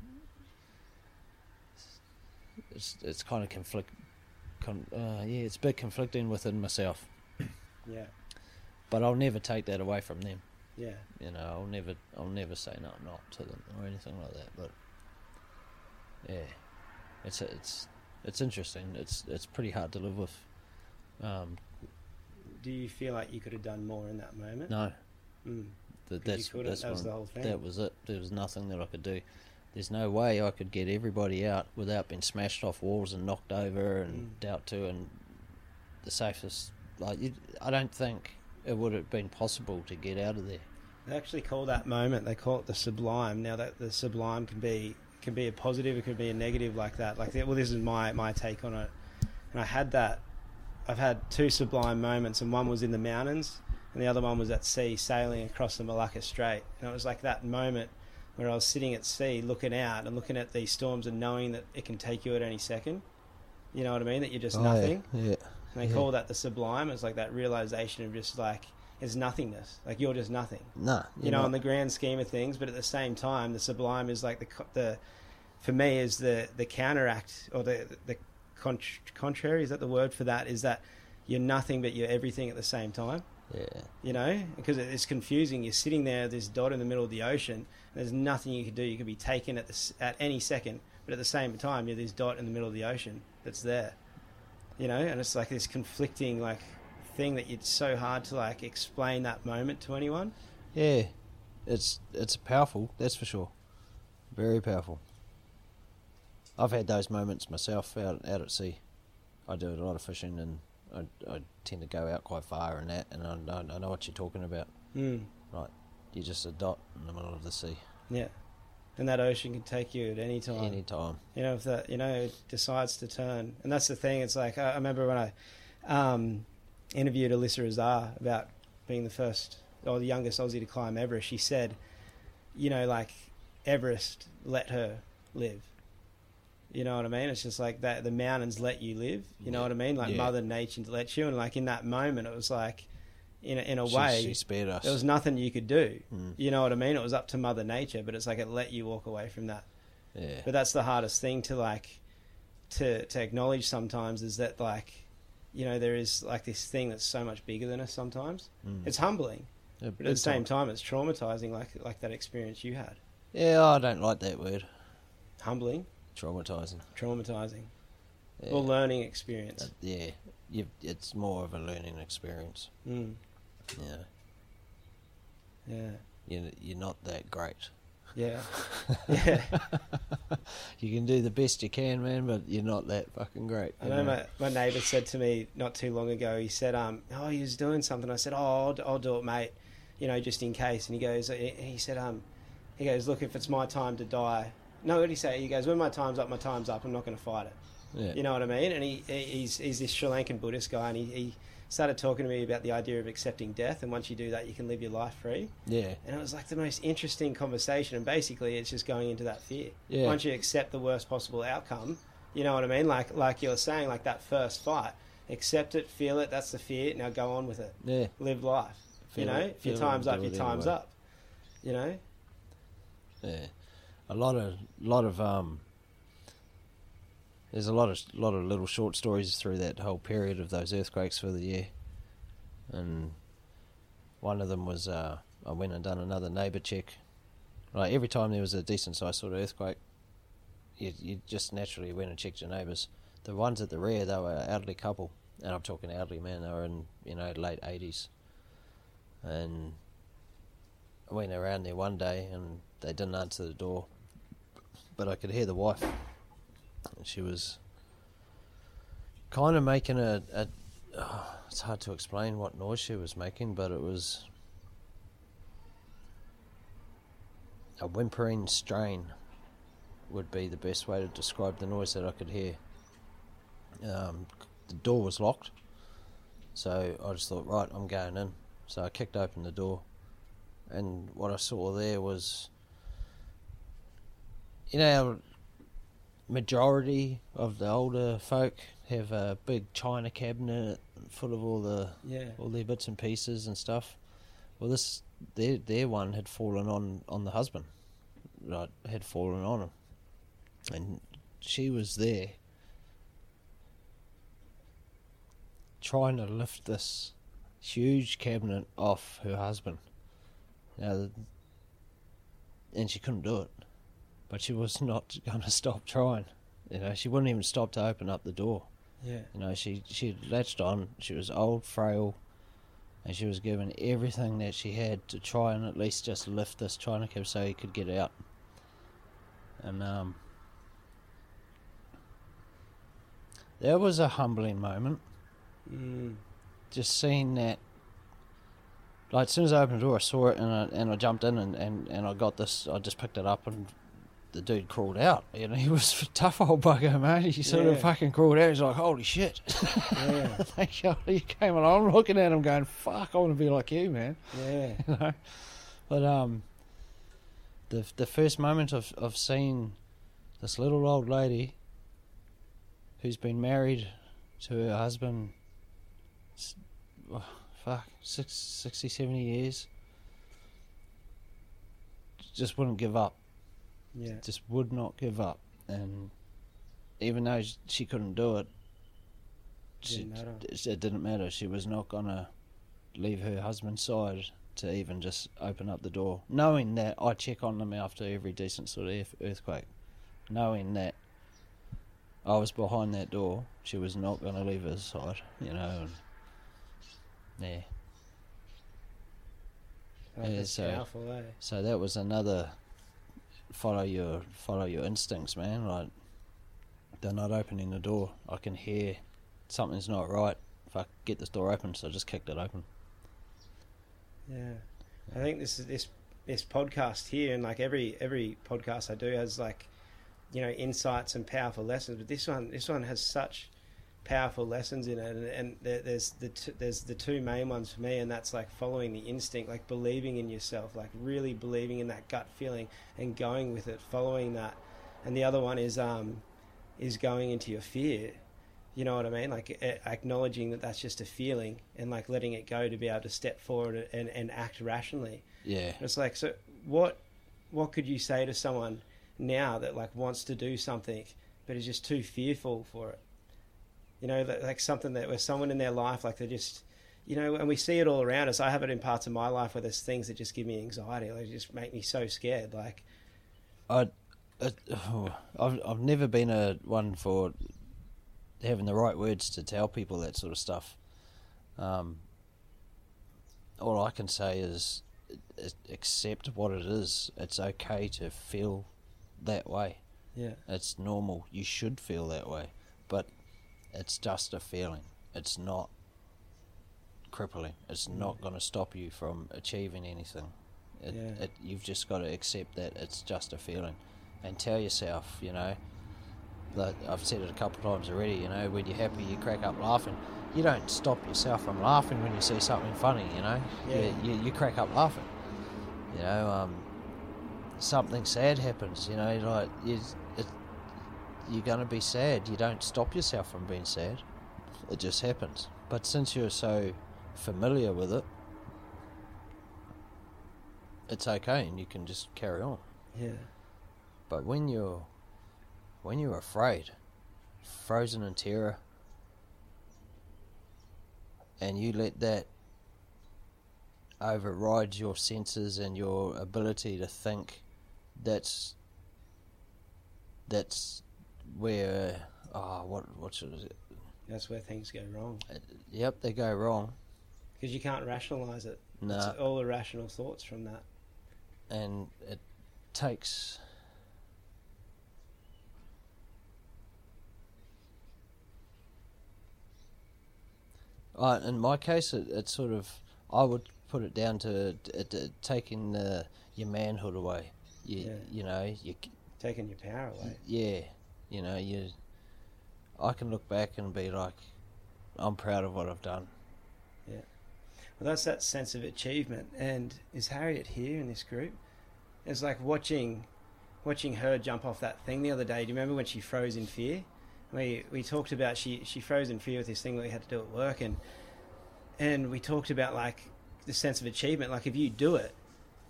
It's, it's kind of conflict. Con, uh, yeah, it's a bit conflicting within myself. Yeah, But I'll never take that away from them. yeah, You know, I'll never, I'll never say no, not to them or anything like that. But yeah, it's it's it's interesting. It's it's pretty hard to live with. Um, Do you feel like you could have done more in that moment? no, Mm. that 'Cause you that's couldn't, that's that was one- the whole thing. that was it. There was nothing that I could do. There's no way I could get everybody out without being smashed off walls and knocked over and Mm. dealt to. And the safest, like, you, I don't think it would have been possible to get out of there. They actually call that moment. They call it the sublime. Now that the sublime can be can be a positive, it could be a negative like that. Like well, this is my my take on it. And I had that. I've had two sublime moments, and one was in the mountains, and the other one was at sea, sailing across the Malacca Strait. And it was like that moment where I was sitting at sea, looking out and looking at these storms, and knowing that it can take you at any second. You know what I mean? That you're just oh, nothing. Oh, Yeah. And they Yeah. call that the sublime. It's like that realization of just like it's nothingness. Like you're just nothing Nah. you know, in the grand scheme of things. But at the same time, the sublime is like the the for me is the the counteract or the the con- contrary. Is that the word for that? Is that you're nothing but you're everything at the same time. Yeah. you know, because it's confusing. You're sitting there, this dot in the middle of the ocean. And there's nothing you can do. You could be taken at this at any second, but at the same time, you're this dot in the middle of the ocean that's there. You know, and it's like this conflicting like thing that it's so hard to like explain that moment to anyone. Yeah. It's it's powerful, that's for sure. Very powerful. I've had those moments myself out out at sea. I do a lot of fishing and I, I tend to go out quite far and that and I, I, I know what you're talking about. Mm. You're just a dot in the middle of the sea. Yeah, and that ocean can take you at any time. Any time. you know if that you know it decides to turn and that's the thing it's like i, I remember when i um, interviewed alyssa azar about being the first or the youngest aussie to climb everest she said you know like everest let her live you know what i mean it's just like that the mountains let you live you know what i mean like Yeah. mother nature lets you and like in that moment it was like in a, in a She- way she spared us. there was nothing you could do Mm. you know what i mean it was up to mother nature but it's like it let you walk away from that Yeah. but that's the hardest thing to like to to acknowledge sometimes is that like you know there is like this thing that's so much bigger than us sometimes Mm. it's humbling Yeah, but at the same time it's traumatizing like like that experience you had Yeah, I don't like that word. humbling Traumatizing. traumatizing Yeah. or learning experience Uh, yeah. You, it's more of a learning experience. mm, Yeah. yeah You're, you're not that great. yeah yeah You can do the best you can, man, but you're not that fucking great. I you know my, my neighbour said to me not too long ago. He said, "Um, oh, he was doing something." I said, "Oh, I'll, I'll do it, mate. You know, just in case." And he goes, he he said, "Um, he goes, look, if it's my time to die." No, what he say? He goes, "When my time's up, my time's up. I'm not going to fight it." Yeah. You know what I mean? And he, he he's he's this Sri Lankan Buddhist guy, and he, he started talking to me about the idea of accepting death. And once you do that, you can live your life free. Yeah. And it was like the most interesting conversation. And basically, it's just going into that fear. Yeah. Once you accept the worst possible outcome, you know what I mean? Like like you were saying, like that first fight, accept it, feel it. That's the fear. Now go on with it. Yeah. Live life. Feel you know, it, if your it, time's up, your time's anyway. up. You know. Yeah, a lot of lot of um. There's a lot of lot of little short stories through that whole period of those earthquakes for the year, and one of them was uh, I went and done another neighbour check. Like every time there was a decent sized sort of earthquake, you you just naturally went and checked your neighbours. The ones at the rear, they were an elderly couple, and I'm talking elderly man. They were in you know late eighties, and I went around there one day and they didn't answer the door, but I could hear the wife. She was kind of making a. a oh, it's hard to explain what noise she was making, but it was a whimpering strain. Would be the best way to describe the noise that I could hear. Um, the door was locked, so I just thought, right, I'm going in. So I kicked open the door and what I saw there was, you know, our majority of the older folk have a big china cabinet full of all the Yeah. all their bits and pieces and stuff. Well, this their their one had fallen on on the husband, right? Had fallen on him, and she was there trying to lift this huge cabinet off her husband. Now, and she couldn't do it, but she was not going to stop trying. You know, she wouldn't even stop to open up the door. Yeah. You know, she she had latched on. She was old, frail, and she was given everything that she had to try and at least just lift this china cab so he could get out. And um, that was a humbling moment. Mm. Just seeing that. Like as soon as I opened the door, I saw it and I, and I jumped in and, and, and I got this. I just picked it up and the dude crawled out. You know, he was a tough old bugger, man. He sort of fucking crawled out. He's like, "Holy shit!" Yeah. Thank God you came along. I'm looking at him, going, "Fuck, I want to be like you, man." Yeah. You know, but um, the the first moment of of seeing this little old lady who's been married to her husband, oh, fuck, six, 60, 70 years, just wouldn't give up Yeah. just would not give up. And even though she couldn't do it, she, it didn't matter. She was not gonna leave her husband's side to even just open up the door, knowing that I check on them after every decent sort of earthquake, knowing that I was behind that door, she was not going to leave his side, you know. And, yeah, Yeah, so- powerful, eh? so that was another follow your follow your instincts, man. Like they're not opening the door. I can hear something's not right. If I get this door open, so I just kicked it open. Yeah, I think this is this this podcast here, and like every every podcast I do has like, you know, insights and powerful lessons. But this one, this one has such powerful lessons in it, and, and there, there's the t- there's the two main ones for me, and that's like following the instinct, like believing in yourself, like really believing in that gut feeling and going with it, following that. And the other one is um, is going into your fear. You know what I mean? Like a- acknowledging that that's just a feeling and like letting it go to be able to step forward and, and act rationally. Yeah, It's like, so what, what could you say to someone now that like wants to do something but is just too fearful for it? You know, like something that where someone in their life, like they're just, you know, and we see it all around us. I have it in parts of my life where there's things that just give me anxiety, like just make me so scared. Like, I, I I've I've never been a one for having the right words to tell people that sort of stuff. Um, all I can say is, is accept what it is. It's okay to feel that way. yeah, It's normal. You should feel that way, but it's just a feeling. It's not crippling. It's not going to stop you from achieving anything. It, Yeah. it, you've just got to accept that it's just a feeling, and tell yourself, you know. Like I've said it a couple of times already. You know, when you're happy, you crack up laughing. You don't stop yourself from laughing when you see something funny. You know, Yeah. you, you, you crack up laughing. You know, um, something sad happens. You know, like you, you're going to be sad. You don't stop yourself from being sad. It just happens. But since you're so familiar with it, it's okay, and you can just carry on. yeah, But when you're when you're afraid, frozen in terror, and you let that override your senses and your ability to think, that's that's where oh what what should it? that's where things go wrong Yep, they go wrong. because you can't rationalize it. No, It's all irrational thoughts from that. and it takes uh, in my case it, it's sort of I would put it down to it, it, taking the, your manhood away you, Yeah. you know you Taking your power away. yeah you know you I can look back and be like I'm proud of what I've done Yeah. Well, that's that sense of achievement. And is Harriet here in this group? It's like watching, watching her jump off that thing the other day. Do you remember when she froze in fear? We we talked about she she froze in fear with this thing that we had to do at work, and and we talked about like the sense of achievement. Like if you do it,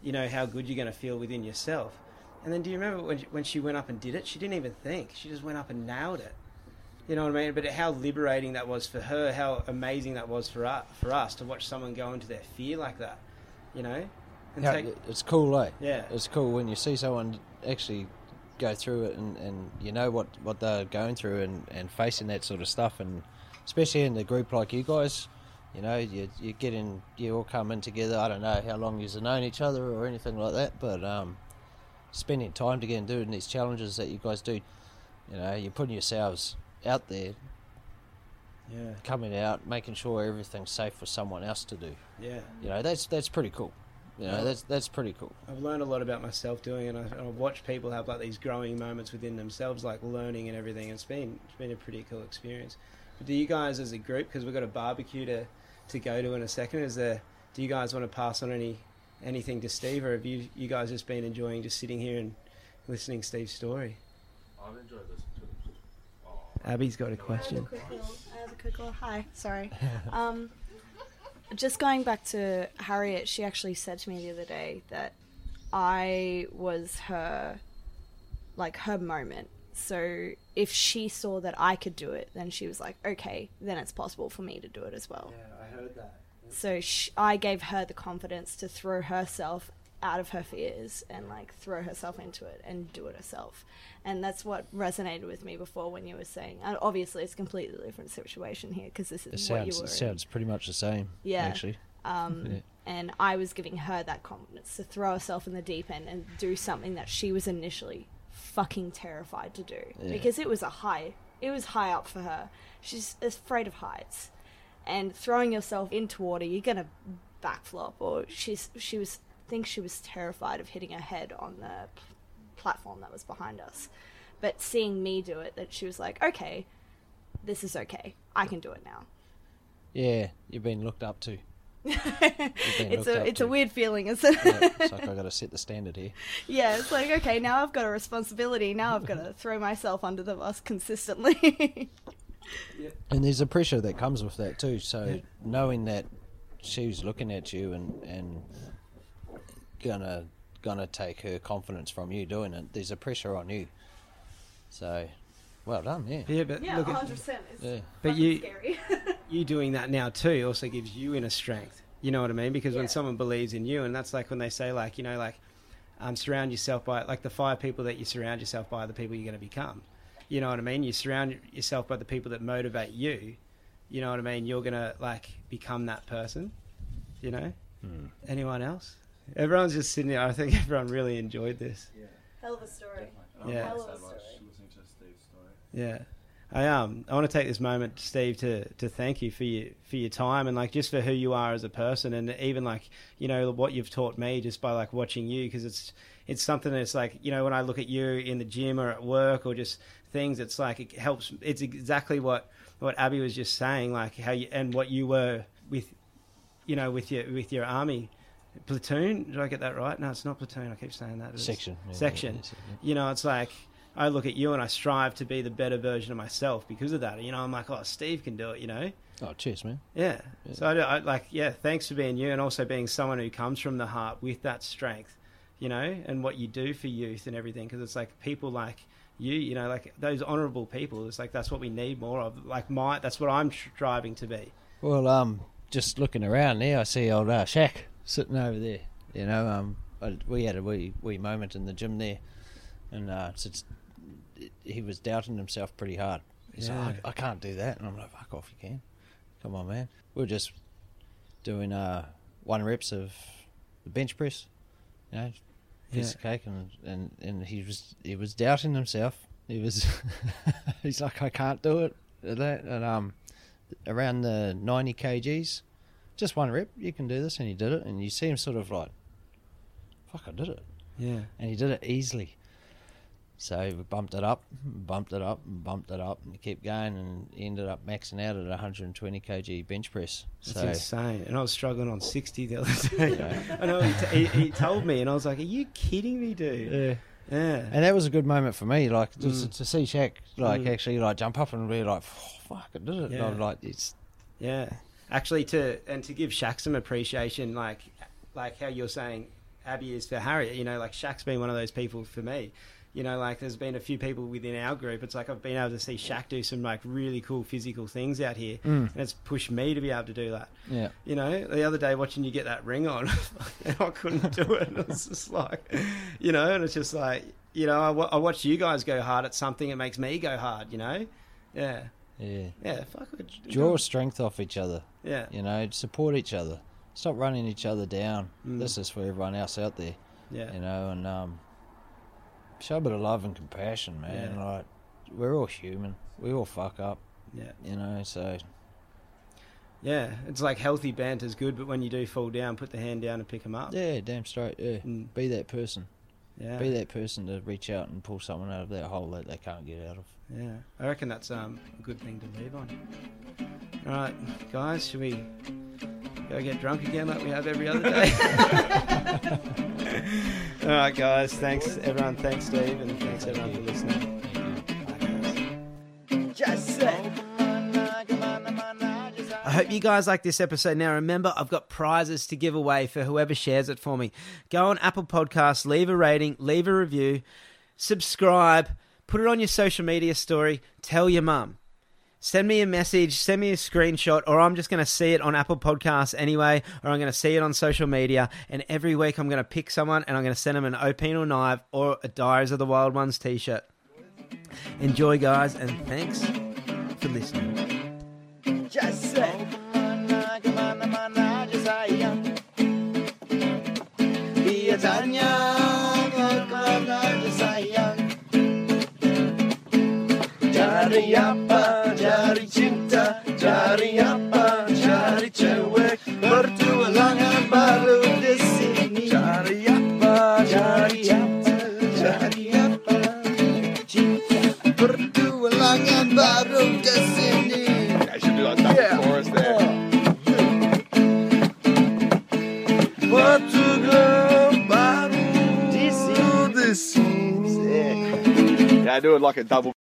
you know how good you're going to feel within yourself. And then do you remember when when she went up and did it? She didn't even think. She just went up and nailed it. You know what I mean? But how liberating that was for her, how amazing that was for us, for us to watch someone go into their fear like that. You know? And yeah, take, it's cool eh yeah. it's cool when you see someone actually go through it and, and you know what, what they're going through and, and facing that sort of stuff and especially in the group like you guys you know you, you get in you all come in together I don't know how long you've known each other or anything like that but um, spending time together and doing these challenges that you guys do you know you're putting yourselves out there Yeah. coming out making sure everything's safe for someone else to do Yeah. you know that's that's pretty cool you know Yeah. that's that's pretty cool I've learned a lot about myself doing it. and I- I've watched people have like these growing moments within themselves, like learning and everything. It's been it's been a pretty cool experience. But do you guys, as a group, because we've got a barbecue to, to go to in a second, is there? Do you guys want to pass on any anything to Steve, or have you you guys just been enjoying just sitting here and listening to Steve's story? I've enjoyed listening to it. Oh, Abby's got a I have a question. quick little, I have a quick little hi. Sorry. Um, just going back to Harriet, she actually said to me the other day that I was her, like her moment. So if she saw that I could do it, then she was like, okay, then it's possible for me to do it as well. Yeah, I heard that. So sh- I gave her the confidence to throw herself out of her fears and like throw herself into it and do it herself. And that's what resonated with me before when you were saying. And obviously, it's a completely different situation here because this It is what you sounds were. it sounds pretty much the same. Yeah. Actually. Um, Yeah. And I was giving her that confidence to throw herself in the deep end and do something that she was initially fucking terrified to do Yeah. because it was a high. It was high up for her. She's afraid of heights, and throwing yourself into water, you're gonna backflop. Or she's she was think she was terrified of hitting her head on the p- platform that was behind us. But seeing me do it, that she was like, okay, this is okay. I can do it now. Yeah, you've been looked up to. it's a it's to. a weird feeling, isn't it? Yeah, it's like I've got to set the standard here. yeah, it's like okay, now I've got a responsibility. Now I've got to throw myself under the bus consistently. And there's a pressure that comes with that too. So knowing that she's looking at you and and gonna gonna take her confidence from you doing it, there's a pressure on you. So, well done, yeah. Yeah, but yeah, look 100. percent It's Yeah. But you- scary. you doing that now too also gives you inner strength. You know what I mean? Because Yeah. when someone believes in you, and that's like when they say like you know like um, surround yourself by like the five people that you surround yourself by are the people you're going to become. You know what I mean? You surround yourself by the people that motivate you. You know what I mean? You're gonna like become that person. You know? Hmm. Anyone else? Everyone's just sitting there. I think everyone really enjoyed this. Hell of a story. Yeah. Hell of a story. listening to Steve's story. Yeah. I um I want to take this moment, Steve, to, to thank you for your for your time and like just for who you are as a person and even like you know what you've taught me just by like watching you because it's it's something that's like you know when I look at you in the gym or at work or just things it's like it helps it's exactly what what Abby was just saying like how you and what you were with you know with your with your army platoon did I get that right no it's not platoon I keep saying that It's- Section. yeah, section yeah, yeah. you know, it's like I look at you and I strive to be the better version of myself because of that. You know, I'm like, oh, Steve can do it. You know, Oh, cheers, man. yeah. So I, I like, yeah. Thanks for being you and also being someone who comes from the heart with that strength. You know, and what you do for youth and everything because it's like people like you. You know, like those honourable people. It's like that's what we need more of. Like my, that's what I'm striving to be. Well, um, just looking around there, I see old uh, Shaq sitting over there. You know, um, I, we had a wee, wee moment in the gym there, and uh, it's, he was doubting himself pretty hard. He's Yeah. like, I, I can't do that, and I'm like, fuck off, you can. Come on, man. We are just doing uh, one reps of the bench press, you know, piece Yeah. of cake, and, and and he was he was doubting himself. He was, he's like, I can't do it. And that, and um, around the 90 kgs, just one rep, you can do this, and he did it, and you see him sort of like, fuck, I did it, Yeah. and he did it easily. So we bumped it up, bumped it up, and bumped it up, and kept going, and ended up maxing out at 120 kg bench press. That's So insane. And I was struggling on 60 the other day. I know he, t- he, told me, and I was like, "Are you kidding me, dude?" yeah. Yeah. And that was a good moment for me, like just Mm. to see Shaq like Mm. actually like jump up and be like, oh, "Fuck, I did it!" Yeah. I'm like, "It's Yeah, actually, to and to give Shaq some appreciation, like like how you're saying Abby is for Harriet. You know, like Shaq's been one of those people for me. You know, like there's been a few people within our group. It's like I've been able to see Shaq do some like really cool physical things out here, Mm. and it's pushed me to be able to do that. yeah." You know, the other day watching you get that ring on, and I couldn't do it. It was just like, you know, and it's just like, you know, I, watch you guys go hard at something. It makes me go hard. You know, yeah, Yeah. yeah. Fuck. Draw strength off each other. Yeah, You know, support each other. Stop running each other down. Mm. This is for everyone else out there. yeah. You know, and um, show a bit of love and compassion, man. Yeah. Like we're all human. We all fuck up. Yeah. You know, so Yeah, it's like healthy banter's good, but when you do fall down, put the hand down and pick them up. yeah, damn straight. Yeah, Mm, be that person. yeah, Be that person to reach out and pull someone out of that hole that they can't get out of. Yeah. I reckon that's um, a good thing to leave on. All right, guys, should we go get drunk again like we have every other day? All right, guys. Thanks, everyone. Thanks, Steve, and thanks everyone for listening. I hope you guys like this episode. Now, remember, I've got prizes to give away for whoever shares it for me. Go on Apple Podcasts, leave a rating, leave a review, subscribe, put it on your social media story, tell your mum. send me a message, send me a screenshot, or I'm just going to see it on Apple Podcasts anyway, or I'm going to see it on social media. And every week I'm going to pick someone and I'm going to send them an Opinel knife or a Diaries of the Wild Ones t shirt. Enjoy, guys, and thanks for listening. Just say, Cari apa, cari cinta, cari apa, cari cewek. Bertualangan baru di sini. Cari apa, cari apa, cari apa, cinta. Bertualangan baru di sini. I should do like double Yeah. chorus there. Oh. Bertualang baru di sini. Yeah, do it like a double